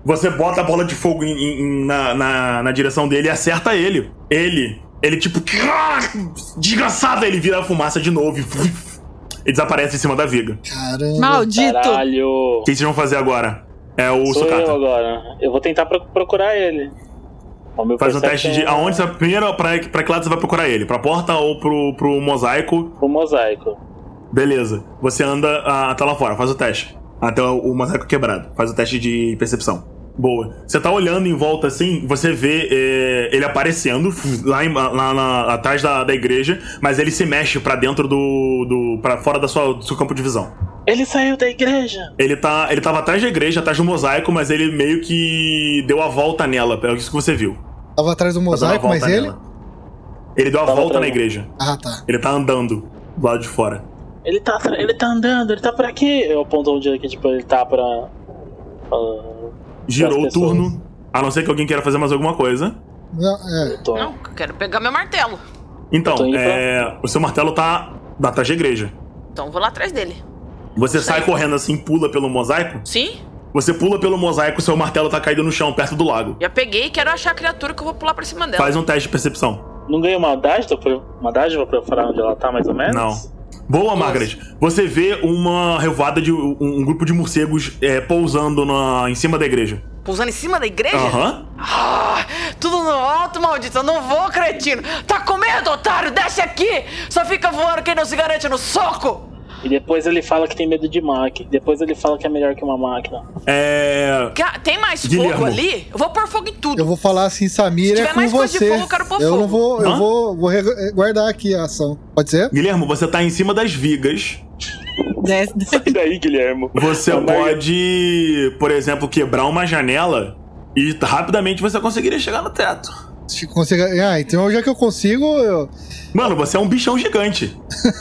Você bota a bola de fogo em- em- na, na, na direção dele e acerta ele. Ele, ele tipo, desgraçado, ele vira a fumaça de novo e e desaparece em cima da viga. caramba. Maldito! Caralho. O que vocês vão fazer agora? É o Sou eu Sucata. agora. Eu vou tentar pro- procurar ele. O meu Faz um teste de. Aonde você. Primeiro, pra, pra que lado você vai procurar ele? Pra porta ou pro, pro mosaico? O mosaico. Beleza. Você anda ah, até lá fora, faz o teste. Até o, o mosaico quebrado. Faz o teste de percepção. Boa. Você tá olhando em volta assim, você vê é, ele aparecendo lá, em- lá na- atrás da, da igreja, mas ele se mexe pra dentro do. do para fora da sua, do seu campo de visão. Ele saiu da igreja. Ele, tá, ele tava atrás da igreja, atrás do mosaico, mas ele meio que deu a volta nela. É isso que você viu. Tava atrás do Tá mosaico, mas volta ele. nela. Ele deu a Tava volta na igreja. Ah, tá. Ele tá andando do lado de fora. Ele tá, ele tá andando, ele tá por aqui. Eu aponto onde ele, tipo, ele tá pra. pra Girou o turno. A não ser que alguém queira fazer mais alguma coisa. Não, é. tô- Não, eu quero pegar meu martelo. Então, Eu é, o seu martelo tá atrás da igreja. Então eu vou lá atrás dele. Você Sai. sai correndo assim, pula pelo mosaico. Sim? Você pula pelo mosaico, seu martelo tá caído no chão, perto do lago. Já peguei e quero achar a criatura que eu vou pular pra cima dela. Faz um teste de percepção. Não ganhei uma dádiva, pra- uma dádiva pra falar onde ela tá, mais ou menos? Não. Boa, Margaret. Você vê uma revoada de um, um grupo de morcegos é, pousando na, em cima da igreja. Pousando em cima da igreja? Aham. Ah, tudo no alto, maldito. Eu não vou, cretino. Tá com medo, otário? Desce aqui. Só fica voando quem não se garante no soco. E depois ele fala que tem medo de máquina. Depois ele fala que é melhor que uma máquina. É. Tem mais Guilhermo. fogo ali? Eu vou pôr fogo em tudo. Eu vou falar assim, Samir, Se é tiver com mais coisa de você. fogo, eu quero pôr eu fogo. não vou, eu vou, vou guardar aqui a ação. Pode ser? Guilhermo, você tá em cima das vigas. E daí, Guilhermo? Você pode, por exemplo, quebrar uma janela e rapidamente você conseguiria chegar no teto. Se conseguir- Ah, então já que eu consigo, eu... Mano, você é um bichão gigante.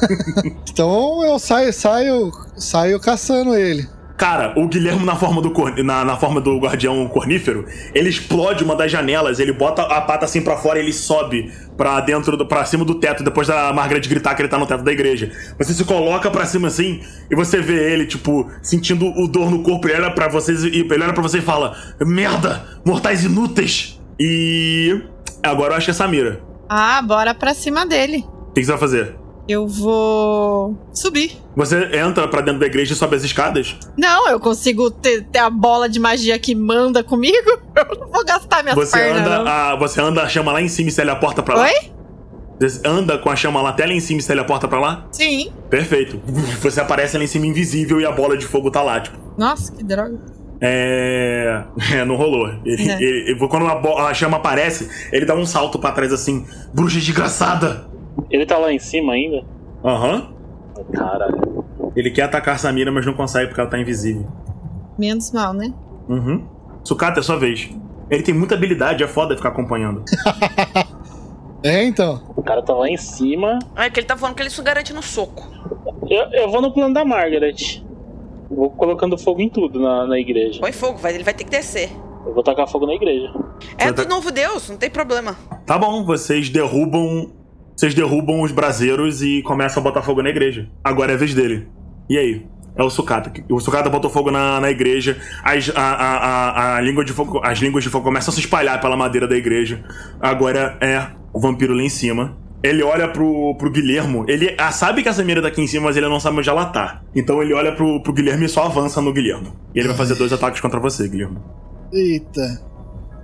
então eu saio, saio, saio caçando ele. Cara, o Guilhermo na forma do na, na forma do guardião cornífero, ele explode uma das janelas, ele bota a pata assim pra fora e ele sobe pra dentro do para cima do teto depois da Margaret gritar que ele tá no teto da igreja. Você se coloca pra cima assim e você vê ele tipo sentindo o dor no corpo, ele olha para vocês e ele olha para você e fala: "Merda, mortais inúteis". E agora eu acho que é Samira. Ah, bora pra cima dele. O que que você vai fazer? Eu vou subir. Você entra pra dentro da igreja e sobe as escadas? Não, eu consigo ter, ter a bola de magia que manda comigo. Eu não vou gastar minhas Você pernas. anda, a, você anda, chama lá em cima e se a porta pra lá. Oi? Você anda com a chama lá até lá em cima e se teleporta pra lá? Sim. Perfeito. Você aparece lá em cima invisível e a bola de fogo tá lá, tipo. Nossa, que droga. É. É, não rolou. Ele, É. ele- ele- quando a, a chama aparece, ele dá um salto pra trás assim. Bruxa desgraçada! Ele tá lá em cima ainda? Aham. Caralho. Ele quer atacar Samira, mas não consegue porque ela tá invisível. Menos mal, né? Uhum. Sukata, é sua vez. Ele tem muita habilidade, é foda ficar acompanhando. É, então. O cara tá lá em cima. É que ele tá falando que ele isso garante no soco. Eu, eu vou no plano da Margaret. Vou colocando fogo em tudo na, na igreja. Põe fogo, vai, ele vai ter que descer. Eu vou tacar fogo na igreja. É tá- do novo Deus, não tem problema. Tá bom, vocês derrubam. Vocês derrubam os braseiros e começam a botar fogo na igreja. Agora é a vez dele. E aí? É o Sucata. O Sucata botou fogo na, na igreja. As, a, a, a, a língua de fogo, as línguas de fogo começam a se espalhar pela madeira da igreja. Agora é o vampiro lá em cima. Ele olha pro, pro Guilhermo. Ele ah, sabe que essa mira tá aqui em cima, mas ele não sabe onde ela tá. Então ele olha pro, pro Guilhermo e só avança no Guilhermo. E ele vai fazer dois ataques contra você, Guilhermo. Eita.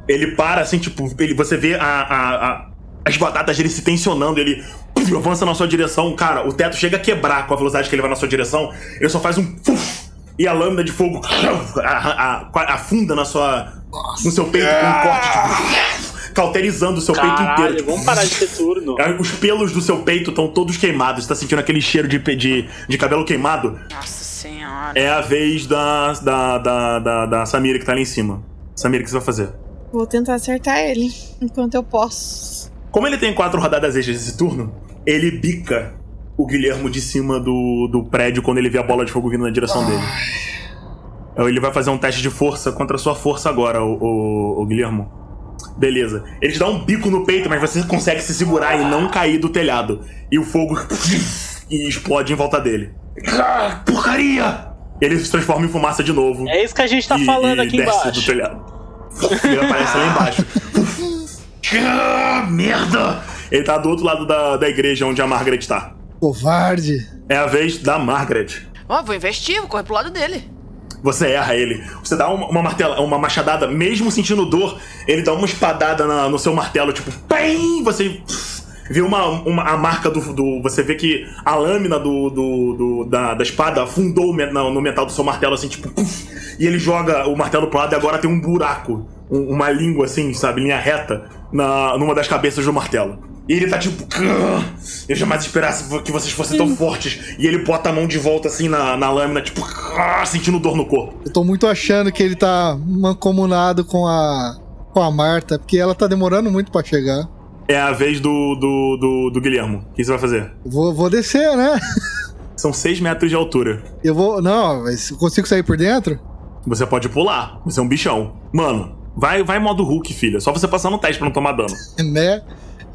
Ele para assim, tipo, ele, você vê a, a- a- as batatas dele se tensionando, ele puf, avança na sua direção. Cara, o teto chega a quebrar com a velocidade que ele vai na sua direção. Ele só faz um puf, e a lâmina de fogo a- afunda na sua, no seu peito com um corte, tipo, cauterizando o seu peito Caralho, inteiro. tipo, vamos parar de ter turno. Aí Os pelos do seu peito estão todos queimados. Você tá sentindo aquele cheiro de, de, de cabelo queimado? Nossa senhora. É a vez da, da, da, da, da Samira que tá ali em cima. Samira, o que você vai fazer? Vou tentar acertar ele enquanto eu posso. Como ele tem quatro rodadas extras esse turno, ele bica o Guilhermo de cima do, do prédio quando ele vê a bola de fogo vindo na direção dele. Então ele vai fazer um teste de força contra a sua força agora, o, o, o Guilhermo. Beleza. Ele te dá um bico no peito, mas você consegue se segurar e não cair do telhado. E o fogo e explode em volta dele. Ah, porcaria! Ele se transforma em fumaça de novo. É isso que a gente tá e, falando e aqui desce do embaixo. telhado. Ele aparece lá embaixo. Ah, merda! Ele tá do outro lado da, da igreja onde a Margaret tá. Covarde. É a vez da Margaret. Ó, vou investir, vou correr pro lado dele. Você erra ele. Você dá uma, uma martela, uma machadada, mesmo sentindo dor, ele dá uma espadada na- no seu martelo, tipo, PEM! Você vê uma, uma- a marca do, do- Você vê que a lâmina do, do- do- da, da espada afundou no, no metal do seu martelo, assim, tipo, puf, e ele joga o martelo pro lado e agora tem um buraco, um- uma língua assim, sabe, linha reta, na, numa das cabeças do martelo. E ele tá tipo. "Ah, Eu jamais esperasse que vocês fossem tão fortes. E ele bota a mão de volta assim na, na lâmina, tipo, sentindo dor no corpo. Eu tô muito achando que ele tá mancomunado com a. com a Marta, porque ela tá demorando muito pra chegar. É a vez do, do, do, do Guilhermo. O que você vai fazer? Vou, vou descer, né? São 6 metros de altura. Eu vou. Não, mas eu consigo sair por dentro? Você pode pular. Você é um bichão. Mano, vai, vai modo Hulk, filha. Só você passar no teste pra não tomar dano. Né?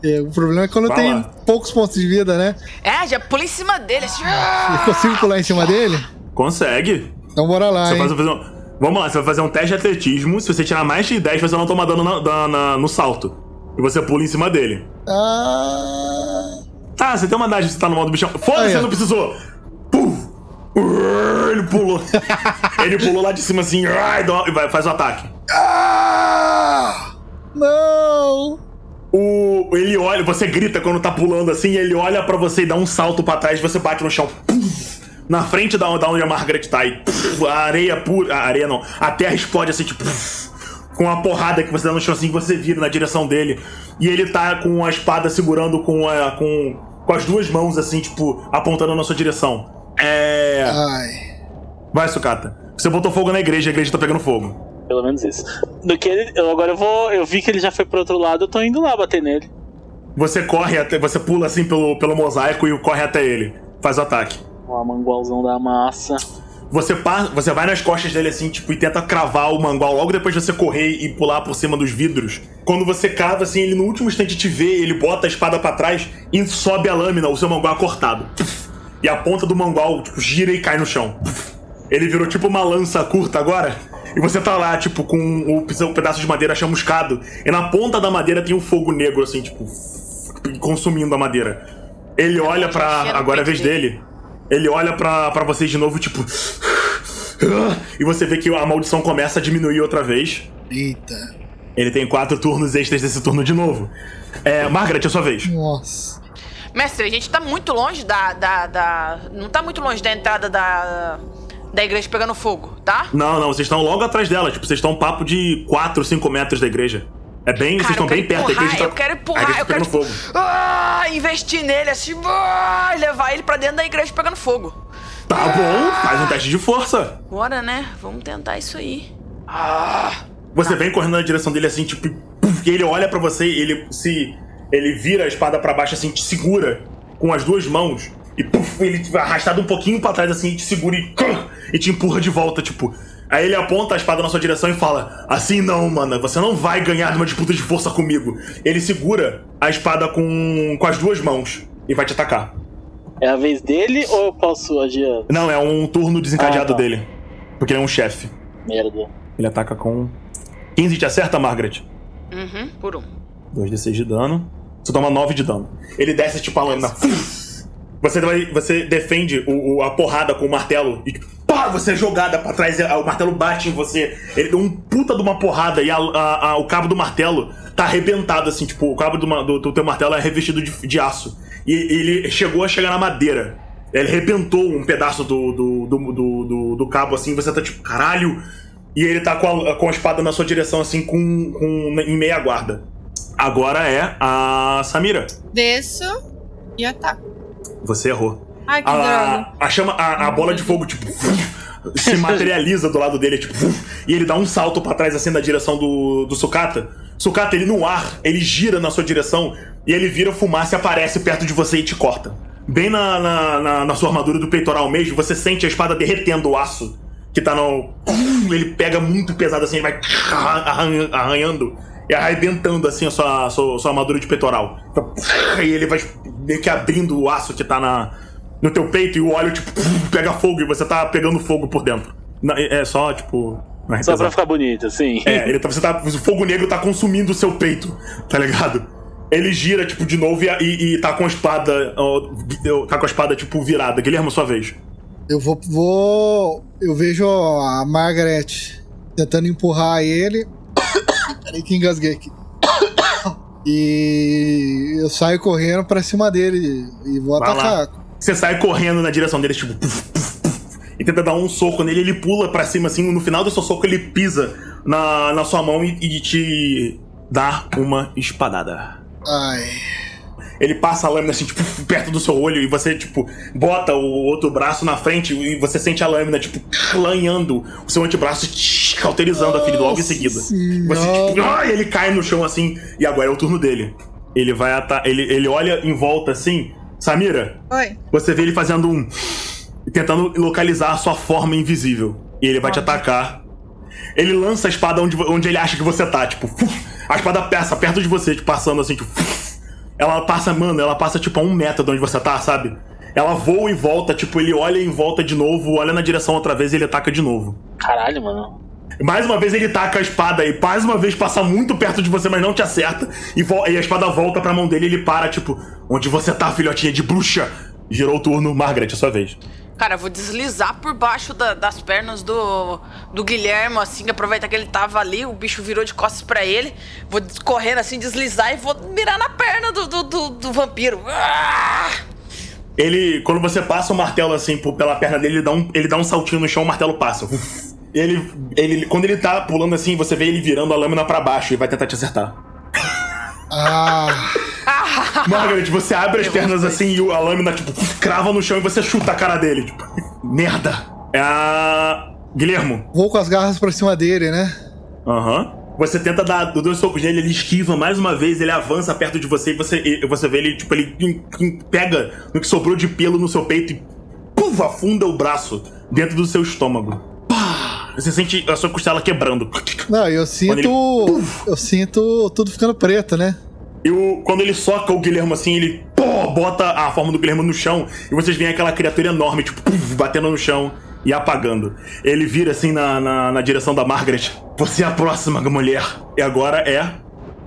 É, o problema é quando Vai tem poucos pontos de vida, né? É, já pula em cima dele, assim. Eu consigo pular em cima dele? Consegue. Então bora lá, Você hein? faz, um- Vamos lá, você vai fazer um teste de atletismo. Se você tirar mais de 10, você não toma dano na- na- na- no salto. E você pula em cima dele. Ah. Tá, você tem uma idade, você tá no modo bichão. Foda-se, ó. não precisou. Puf! Ele pulou. ele pulou lá de cima assim e vai, faz o ataque. Ah! Não! O, ele olha, você grita quando tá pulando assim, ele olha pra você e dá um salto pra trás, você bate no chão. Puf! na frente da, da onde a Margaret tá. E puf, a areia pura. A areia não. A terra explode assim, tipo. puf, com a porrada que você dá no chão assim, você vira na direção dele. E ele tá com a espada segurando com, a, com, com as duas mãos, assim, tipo, apontando na sua direção. É. Ai. Vai, Sucata. Você botou fogo na igreja, a igreja tá pegando fogo. Pelo menos isso. Do que ele, eu, agora eu vou. Eu vi que ele já foi pro outro lado, eu tô indo lá bater nele. Você corre até. Você pula assim pelo, pelo mosaico e corre até ele. Faz o ataque. Ó, mangualzão da massa. Você, pa- você vai nas costas dele assim, tipo, e tenta cravar o mangual logo depois de você correr e pular por cima dos vidros. Quando você cava, assim, ele no último instante te vê, ele bota a espada pra trás e sobe a lâmina, o seu mangual é cortado. E a ponta do mangual, tipo, gira e cai no chão. Ele virou tipo uma lança curta agora. E você tá lá, tipo, com o seu pedaço de madeira chamuscado. E na ponta da madeira tem um fogo negro, assim, tipo, consumindo a madeira. Ele olha pra. Agora é a vez dele. Ele olha pra, pra vocês de novo, tipo. E você vê que a maldição começa a diminuir outra vez. Eita. Ele tem quatro turnos extras desse turno de novo. É, Margaret, é sua vez. Nossa. Mestre, a gente tá muito longe da, da, da. Não tá muito longe da entrada da. Da igreja pegando fogo, tá? Não, não, vocês estão logo atrás dela. Tipo, vocês estão um papo de 4, 5 metros da igreja. É bem. Cara, vocês estão bem perto da igreja. tá- Eu quero empurrar, eu quero. tipo, fogo. ah, investir nele assim, ah, levar ele pra dentro da igreja pegando fogo. Tá bom, faz um teste de força. Bora, né? Vamos tentar isso aí. Ah! Você vem correndo na direção dele assim, tipo, e ele olha pra você e ele se. Ele vira a espada pra baixo assim, te segura com as duas mãos. E puf, ele te vai arrastado um pouquinho pra trás assim, e te segura e, e te empurra de volta, tipo. Aí ele aponta a espada na sua direção e fala: Assim não, mano, você não vai ganhar numa disputa de força comigo. Ele segura a espada com, com as duas mãos e vai te atacar. É a vez dele ou eu posso agir? Não, é um turno desencadeado Ah, tá. dele. Porque ele é um chefe. Merda. Ele ataca com. 15 te acerta, Margaret? Uhum, por um. 2d6 de dano. Você toma 9 de dano. Ele desce tipo a lâmina. Você, vai, você defende o, o- a porrada com o martelo e pá, você é jogada pra trás. O martelo bate em você. Ele deu um puta de uma porrada e a- a- a- o cabo do martelo tá arrebentado assim. Tipo, o cabo do, do- do teu martelo é revestido de, de aço. E ele chegou a chegar na madeira. Ele arrebentou um pedaço do, do, do- do cabo assim. Você tá tipo, caralho. E ele tá com a, com a espada na sua direção assim, com, com em meia guarda. Agora é a Samira. Desço e ataco. Você errou. Ai, que droga. A, a chama, a, a bola de fogo, tipo, se materializa do lado dele, tipo, e ele dá um salto pra trás, assim, na direção do, do Sucata. Sucata, ele no ar, ele gira na sua direção, e ele vira fumaça e aparece perto de você e te corta. Bem na, na, na- na sua armadura do peitoral mesmo, você sente a espada derretendo o aço que tá no. Ele pega muito pesado assim, ele vai arran- arranhando e arrebentando assim a sua, sua, sua armadura de peitoral. E ele vai meio que abrindo o aço que tá na, no teu peito e o óleo, tipo, pega fogo e você tá pegando fogo por dentro. Não, É é só, tipo. é Só pra ficar bonito, assim. É, ele tá, você tá, o fogo negro tá consumindo o seu peito, tá ligado? Ele gira, tipo, de novo e, e, e tá com a espada. ó, tá com a espada, tipo, virada. Guilherme, sua vez. Eu vou, vou. Eu vejo a Margaret tentando empurrar ele. Peraí que engasguei aqui. E eu saio correndo pra cima dele e vou Vai lá. atacar. Você sai correndo na direção dele, tipo. puf, puf, puf, e tenta dar um soco nele, ele pula pra cima, assim. No final do seu soco, ele pisa na, na sua mão e, e te dá uma espadada. Ai. Ele passa a lâmina assim, tipo, perto do seu olho e você, tipo, bota o outro braço na frente e você sente a lâmina, tipo, lanhando o seu antebraço, cauterizando a ferida logo em seguida. Senhora. Você, tipo, ai, ele cai no chão assim, e agora é o turno dele. Ele vai atar. Ele, ele olha em volta assim. Samira, Oi. você vê ele fazendo um. tentando localizar a sua forma invisível. E ele vai te atacar. Ele lança a espada onde, onde ele acha que você tá, tipo, a espada passa perto de você, tipo, passando assim, tipo. Ela passa, mano, ela passa tipo a um metro de onde você tá, sabe? Ela voa e volta, tipo, ele olha em volta de novo, olha na direção outra vez e ele ataca de novo. Caralho, mano. Mais uma vez ele taca a espada e mais uma vez passa muito perto de você, mas não te acerta. E, e a espada volta pra mão dele e ele para, tipo, onde você tá, filhotinha de bruxa? Girou o turno, Margaret, é sua vez. Cara, vou deslizar por baixo da- das pernas do, do Guilherme, assim, aproveitar que ele tava ali, o bicho virou de costas pra ele. Vou correndo assim, deslizar e vou mirar na perna do, do, do- do vampiro. Ah! Ele, quando você passa o martelo assim por- pela perna dele, ele dá um, ele dá um saltinho no chão, o martelo passa. Ele, ele, quando ele tá pulando assim, você vê ele virando a lâmina pra baixo e vai tentar te acertar. Ah. Margaret, você abre as pernas assim e a lâmina, tipo, crava no chão e você chuta a cara dele. Tipo, merda. É a. Guilhermo. Vou com as garras pra cima dele, né? Aham. Você tenta dar do- dois socos nele, ele esquiva mais uma vez, ele avança perto de você e você, e você vê ele, tipo, ele pega no que sobrou de pelo no seu peito e puf, afunda o braço dentro do seu estômago. Pá! Você sente a sua costela quebrando. Não, eu sinto. Eu sinto tudo ficando preto, né? E o- quando ele soca o Guilherme assim, ele pô, bota a forma do Guilherme no chão e vocês veem aquela criatura enorme, tipo, puf, batendo no chão e apagando. Ele vira assim na, na, na direção da Margaret. Você é a próxima mulher. E agora é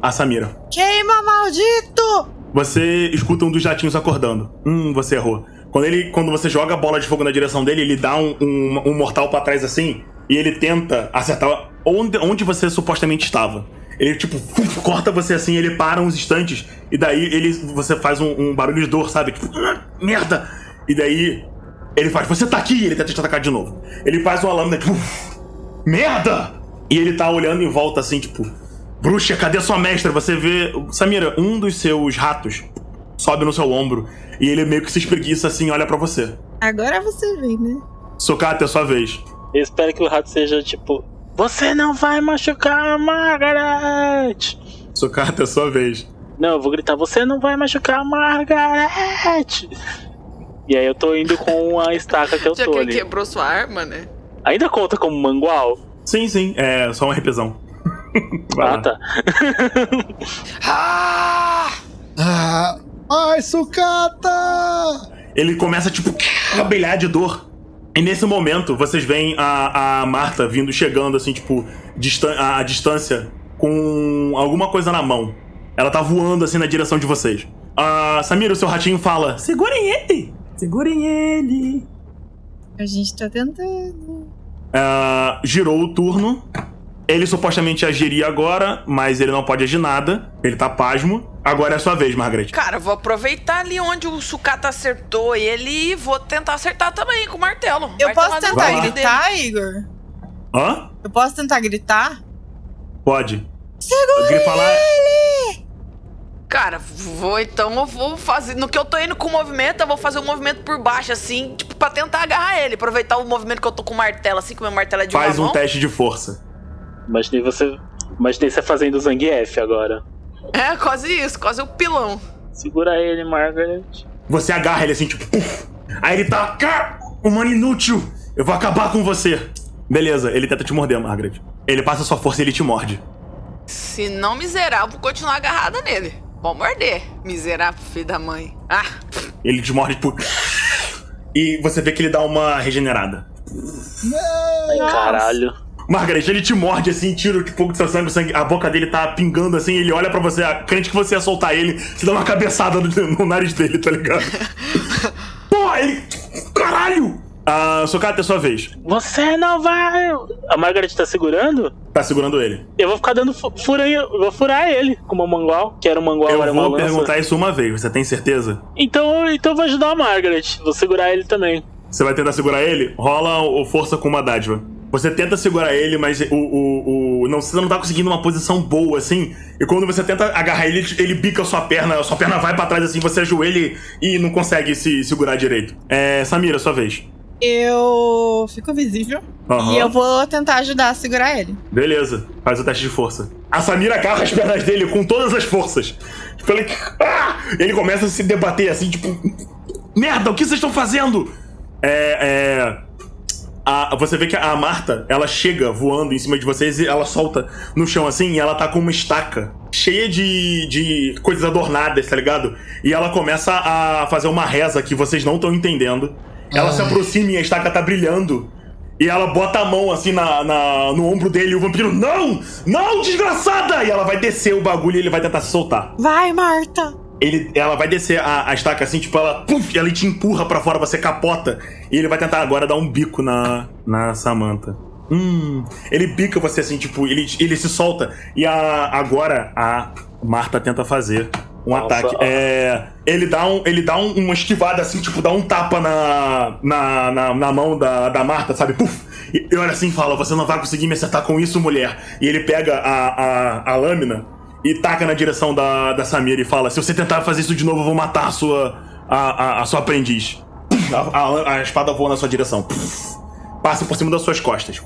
a Samira. Queima, maldito! Você escuta um dos jatinhos acordando. Hum, você errou. Quando, ele, quando você joga a bola de fogo na direção dele, ele dá um, um, um mortal pra trás assim. E ele tenta acertar onde, onde você supostamente estava. Ele, tipo, corta você assim, ele para uns instantes, e daí ele, você faz um, um barulho de dor, sabe? Tipo, "Ah, merda! E daí ele faz, você tá aqui! E ele tenta te atacar de novo. Ele faz uma lâmina, tipo, merda! E ele tá olhando em volta assim, tipo, bruxa, cadê sua mestra? Você vê, Samira, um dos seus ratos sobe no seu ombro, e ele meio que se espreguiça assim, olha pra você. Agora você vê, né? Socata, é sua vez. Eu espero que o rato seja tipo: Você não vai machucar a Margaret! Socata, é sua vez. Não, eu vou gritar: Você não vai machucar a Margaret! E aí eu tô indo com a estaca que eu Já tô que ele ali. quebrou sua arma, né? Ainda conta como mangual? Sim, sim, é só um RPzão. Vai Ah, lá. tá. Ah! Ah, ai, sucata! Ele começa, tipo, a brilhar de dor. E nesse momento, vocês veem a, a Marta vindo, chegando, assim, tipo, distan a, a distância, com alguma coisa na mão. Ela tá voando, assim, na direção de vocês. Ah, Samira, o seu ratinho fala: Segurem ele! Segurem ele! A gente tá tentando. Ah, girou o turno. Ele supostamente agiria agora, mas ele não pode agir nada. Ele tá pasmo. Agora é a sua vez, Margaret. Cara, vou aproveitar ali onde o sucata acertou ele e vou tentar acertar também com o martelo. Eu Vai posso tentar gritar, Igor? Hã? Eu posso tentar gritar? Pode. Segura ele! Cara, vou então, eu vou fazer. No que eu tô indo com o movimento, eu vou fazer um movimento por baixo, assim, tipo, pra tentar agarrar ele. Aproveitar o movimento que eu tô com o martelo, assim, que o meu martelo é de Faz uma um mão. teste de força. Imaginei você. Imaginei você fazendo Zangief agora. É, quase isso, quase o pilão. Segura ele, Margaret. Você agarra ele assim, tipo. puf. Aí ele tá. "Cá, Humano inútil! Eu vou acabar com você! Beleza, ele tenta te morder, Margaret. Ele passa sua força e ele te morde. Se não miserável, vou continuar agarrada nele. Vou morder, miserável filho da mãe. Ah, Ele te morde, tipo. E você vê que ele dá uma regenerada. Ai, caralho. Margaret, ele te morde assim, tira um pouco do seu sangue, sangue, a boca dele tá pingando assim, ele olha pra você, crente que você ia soltar ele, você dá uma cabeçada no, no nariz dele, tá ligado? Porra, ele. Caralho! Ah, Socata, é sua vez. Você não vai. A Margaret tá segurando? Tá segurando ele. Eu vou ficar dando fu- furanha. Eu vou furar ele com uma mangual. Que era um mangual, Eu era uma vou lança. perguntar isso uma vez, você tem certeza? Então, então eu vou ajudar a Margaret. Vou segurar ele também. Você vai tentar segurar ele? Rola o força com uma dádiva. Você tenta segurar ele, mas o, o, o- não, você não tá conseguindo uma posição boa, assim. E quando você tenta agarrar ele, ele bica a sua perna, a sua perna vai pra trás, assim, você ajoelha e não consegue se segurar direito. É, Samira, sua vez. Eu fico visível. Aham. E eu vou tentar ajudar a segurar ele. Beleza, faz o teste de força. A Samira agarra as pernas dele com todas as forças. Tipo, ele, ah! ele começa a se debater assim, tipo. Merda, o que vocês estão fazendo? É. é a- você vê que a Marta, ela chega voando em cima de vocês e ela solta no chão assim, e ela tá com uma estaca cheia de, de coisas adornadas, tá ligado? E ela começa a fazer uma reza que vocês não estão entendendo. Ela se Ai. aproxima e a estaca tá brilhando. E ela bota a mão assim na, na- no ombro dele e o vampiro, não! Não, desgraçada! E ela vai descer o bagulho e ele vai tentar se soltar. Vai, Marta! Ele, ela vai descer a, a estaca assim, tipo, ela, puf, ela te empurra pra fora, você capota. E ele vai tentar agora dar um bico na, na Samantha. Hum. Ele bica você assim, tipo, ele, ele se solta. E a, agora a Marta tenta fazer um Nossa. ataque. É. Ele dá, um, ele dá um- uma esquivada assim, tipo, dá um tapa na, na, na, na mão da, da Marta, sabe? Puf! E, e olha assim e fala: Você não vai conseguir me acertar com isso, mulher. E ele pega a, a, a lâmina e taca na direção da, da Samira e fala: Se você tentar fazer isso de novo, eu vou matar a sua, a, a, a sua aprendiz. A, a- a espada voa na sua direção. Passa por cima das suas costas,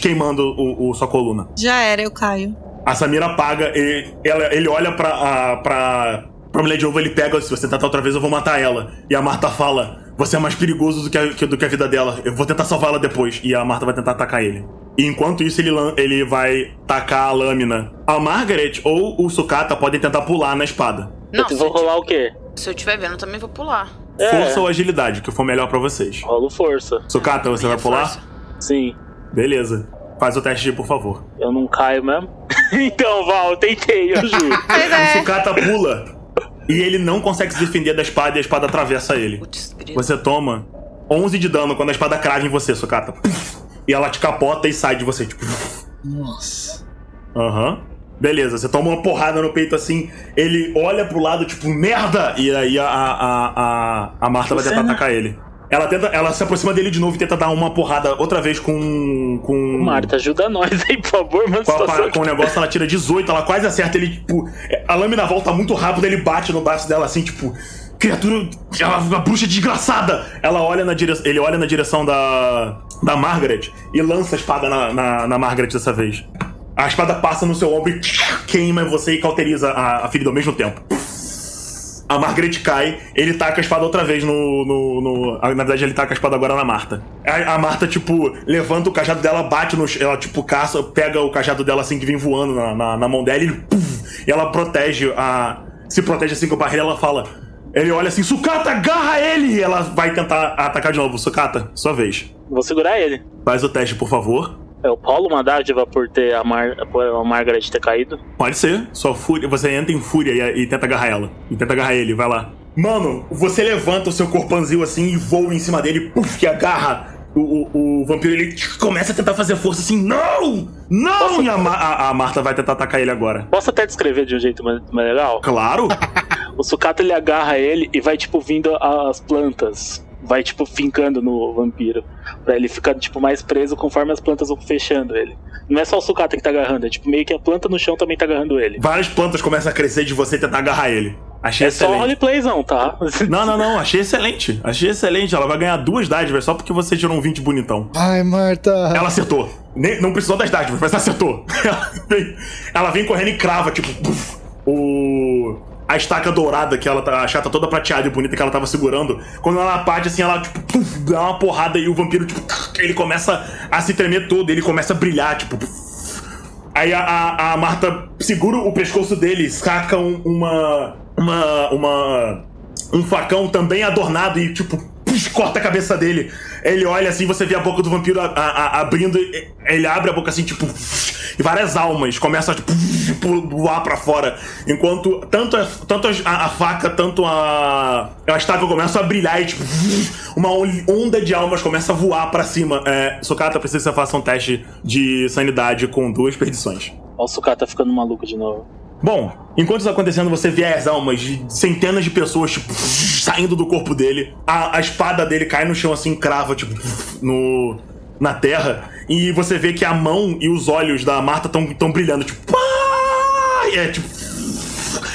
queimando o, o- sua coluna. Já era, eu caio. A Samira apaga, e ela, ele olha pra, a, pra, pra mulher de ovo, ele pega, se você tentar outra vez, eu vou matar ela. E a Marta fala, você é mais perigoso do que a, do que a vida dela, eu vou tentar salvá-la depois. E a Marta vai tentar atacar ele. E enquanto isso, ele, ele vai tacar a lâmina. A Margaret ou o Sukata podem tentar pular na espada. não, se eu vou eu, rolar o quê? se eu tiver vendo, eu também vou pular. É, Força ou agilidade, que for melhor pra vocês. rolo força. Sukata, você Minha vai pular? força. Sim. Beleza. Faz o teste, por favor. Eu não caio mesmo? então, Val, eu tentei, eu juro. Pois O é. Sukata pula e ele não consegue se defender da espada e a espada atravessa ele. Putz. Você toma 11 de dano quando a espada crava em você, Sukata. E ela te capota e sai de você, tipo. Nossa. Aham. Beleza, você toma uma porrada no peito assim, ele olha pro lado, tipo, merda! E aí a, a, a, a Marta vai tentar atacar ele. Ela, tenta, ela se aproxima dele de novo e tenta dar uma porrada outra vez com. com. Marta, ajuda nós aí, por favor, mano. Com, a- com o negócio, ela tira 18, ela quase acerta ele, tipo. A lâmina volta muito rápido, ele bate no braço dela assim, tipo. Criatura. Ela, uma bruxa desgraçada! Ela olha na direção. Ele olha na direção da. Da Margaret e lança a espada na, na, na Margaret dessa vez. A espada passa no seu ombro e queima você e cauteriza a, a ferida ao mesmo tempo. A Margaret cai, ele taca a espada outra vez no. no, no- na verdade, ele taca a espada agora na Marta. A, a Marta, tipo, levanta o cajado dela, bate no. Ela, tipo, caça, pega o cajado dela assim que vem voando na, na, na mão dela e, puf, e ela protege a. Se protege assim com a barreira, ela fala. Ele olha assim, Sucata, agarra ele! E ela vai tentar atacar de novo. Sucata, sua vez. Vou segurar ele. Faz o teste, por favor. É o Paulo uma dádiva por ter a, Mar... por a Margaret ter caído. Pode ser. Sua fúria. Você entra em fúria e, e tenta agarrar ela. E tenta agarrar ele, vai lá. Mano, você levanta o seu corpanzil assim e voa em cima dele, puf, e agarra o, o, vampiro. Ele começa a tentar fazer força assim, não! Não! Posso- E a, a- a Marta vai tentar atacar ele agora. Posso até descrever de um jeito mais, mais legal? Claro! O sucata ele agarra ele e vai, tipo, vindo as plantas. Vai, tipo, fincando no vampiro. Pra ele ficar, tipo, mais preso conforme as plantas vão fechando ele. Não é só o sucata que tá agarrando, é tipo meio que a planta no chão também tá agarrando ele. Várias plantas começam a crescer de você tentar agarrar ele. Achei É só excelente. roleplayzão, tá? Não, não, não. Achei excelente. Achei excelente. Ela vai ganhar duas dádivas só porque você tirou um 20 bonitão. Ai, Marta. Ela acertou. Nem- não precisou das dádivas, mas acertou. Ela vem, ela vem correndo e crava, tipo, puf, o. A estaca dourada que ela tá. A chata toda prateada e bonita que ela tava segurando. Quando ela parte, assim, ela, tipo, puf, dá uma porrada e o vampiro, tipo, ele começa a se tremer todo, ele começa a brilhar, tipo. Aí a, a, a Marta segura o pescoço dele, saca um- uma. Uma. Uma. Um facão também adornado e, tipo, corta a cabeça dele. Ele olha assim, você vê a boca do vampiro a- a- a- abrindo, ele abre a boca assim, tipo. E várias almas começam a tipo, voar pra fora. Enquanto tanto, a, tanto a, faca, tanto a, a estaca começam a brilhar e tipo. Uma onda de almas começa a voar pra cima. É, Sokata precisa que você faça um teste de sanidade com duas perdições. Ó, o sucata ficando maluco de novo. Bom, enquanto isso acontecendo, você vê as almas de centenas de pessoas, tipo, saindo do corpo dele. A, a espada dele cai no chão assim, crava, tipo, no, na terra. E você vê que a mão e os olhos da Marta estão brilhando, tipo, é tipo.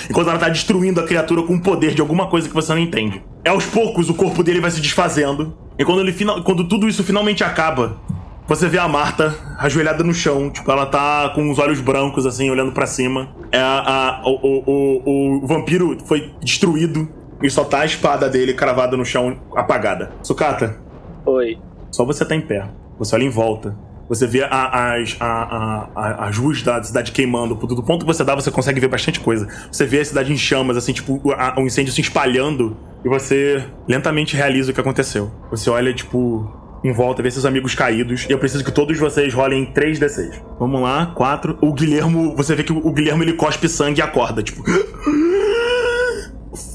Enquanto ela tá destruindo a criatura com o poder de alguma coisa que você não entende. É aos poucos o corpo dele vai se desfazendo. E quando, ele, quando tudo isso finalmente acaba, você vê a Marta ajoelhada no chão, tipo, ela tá com os olhos brancos, assim, olhando pra cima. É a, a- o, o, o, o vampiro foi destruído e só tá a espada dele cravada no chão, apagada. Sukata, Oi. só você tá em pé. Você olha em volta. Você vê a- as, a, a, a- as ruas da cidade queimando. Do ponto que você dá, você consegue ver bastante coisa. Você vê a cidade em chamas, assim, tipo, o o incêndio se espalhando. E você lentamente realiza o que aconteceu. Você olha, tipo, em volta, vê seus amigos caídos. E eu preciso que todos vocês rolem 3d6. Vamos lá, 4. O Guilhermo, você vê que o Guilhermo ele cospe sangue e acorda, tipo.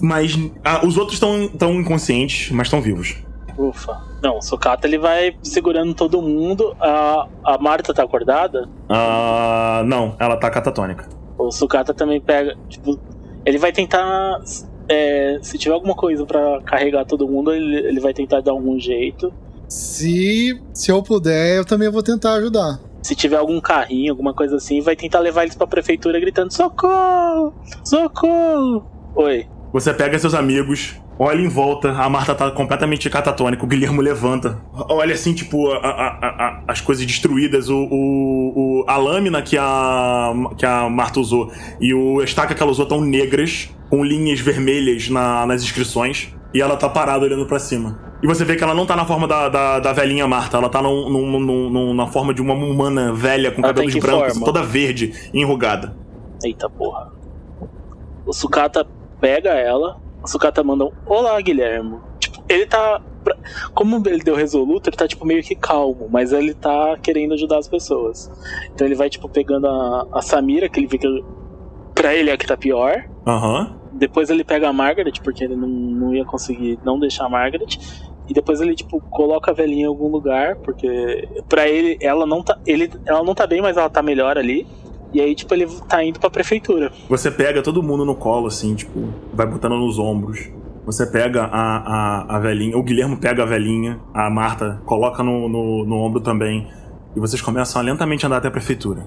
Mas ah, os outros estão tão inconscientes, mas estão vivos. Ufa. Não, o sucata ele vai segurando todo mundo. A, a Marta tá acordada? Ah, não, ela tá catatônica. O sucata também pega. Tipo, ele vai tentar. é, se tiver alguma coisa pra carregar todo mundo, ele, ele vai tentar dar algum jeito. Se, se eu puder, eu também vou tentar ajudar. Se tiver algum carrinho, alguma coisa assim, vai tentar levar eles pra prefeitura gritando: Socorro! Socorro! Oi. Você pega seus amigos, olha em volta, a Marta tá completamente catatônica, o Guilhermo levanta. Olha assim, tipo, a- a- a- as coisas destruídas, o, o- o- a lâmina que a, que a Marta usou e o a estaca que ela usou estão negras, com linhas vermelhas na- nas inscrições, e ela tá parada olhando pra cima. E você vê que ela não tá na forma da, da, da velhinha Marta, ela tá num- num- num- num- na forma de uma humana velha com Ela tá cabelos brancos, forma? toda verde e enrugada. Eita porra. O sucata pega ela. O sucata manda um Olá, Guilhermo. Tipo, ele tá. Como ele deu resoluto, ele tá, tipo, meio que calmo, mas ele tá querendo ajudar as pessoas. Então ele vai, tipo, pegando a, a Samira, que ele vê que pra ele é a que tá pior. Aham. Depois ele pega a Margaret, porque ele não, não ia conseguir não deixar a Margaret. E depois ele, tipo, coloca a velhinha em algum lugar, porque pra ele, ela não tá. Ele, ela não tá bem, mas ela tá melhor ali. E aí, tipo, ele tá indo pra prefeitura. Você pega todo mundo no colo, assim, tipo, vai botando nos ombros. Você pega a, a, a velhinha, o Guilherme pega a velhinha, a Marta coloca no, no, no ombro também. E vocês começam a lentamente andar até a prefeitura.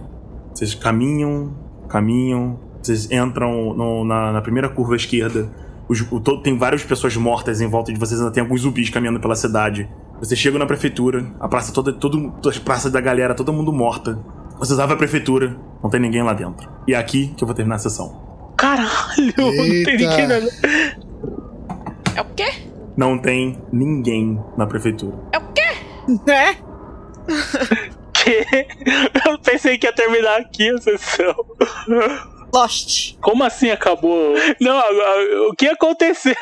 Vocês caminham, caminham, vocês entram no- na, na primeira curva esquerda. Os- o todo- tem várias pessoas mortas em volta de vocês, ainda tem alguns zumbis caminhando pela cidade. Vocês chegam na prefeitura, a praça toda, todo, as praças da galera, todo mundo morta. Vocês abrem a prefeitura, não tem ninguém lá dentro. E é aqui que eu vou terminar a sessão. Caralho, não tem Eita. ninguém na... É o quê? Não tem ninguém na prefeitura. É o quê? Né? Que? Eu pensei que ia terminar aqui a sessão. Lost. Como assim acabou? Não, agora, o que aconteceu?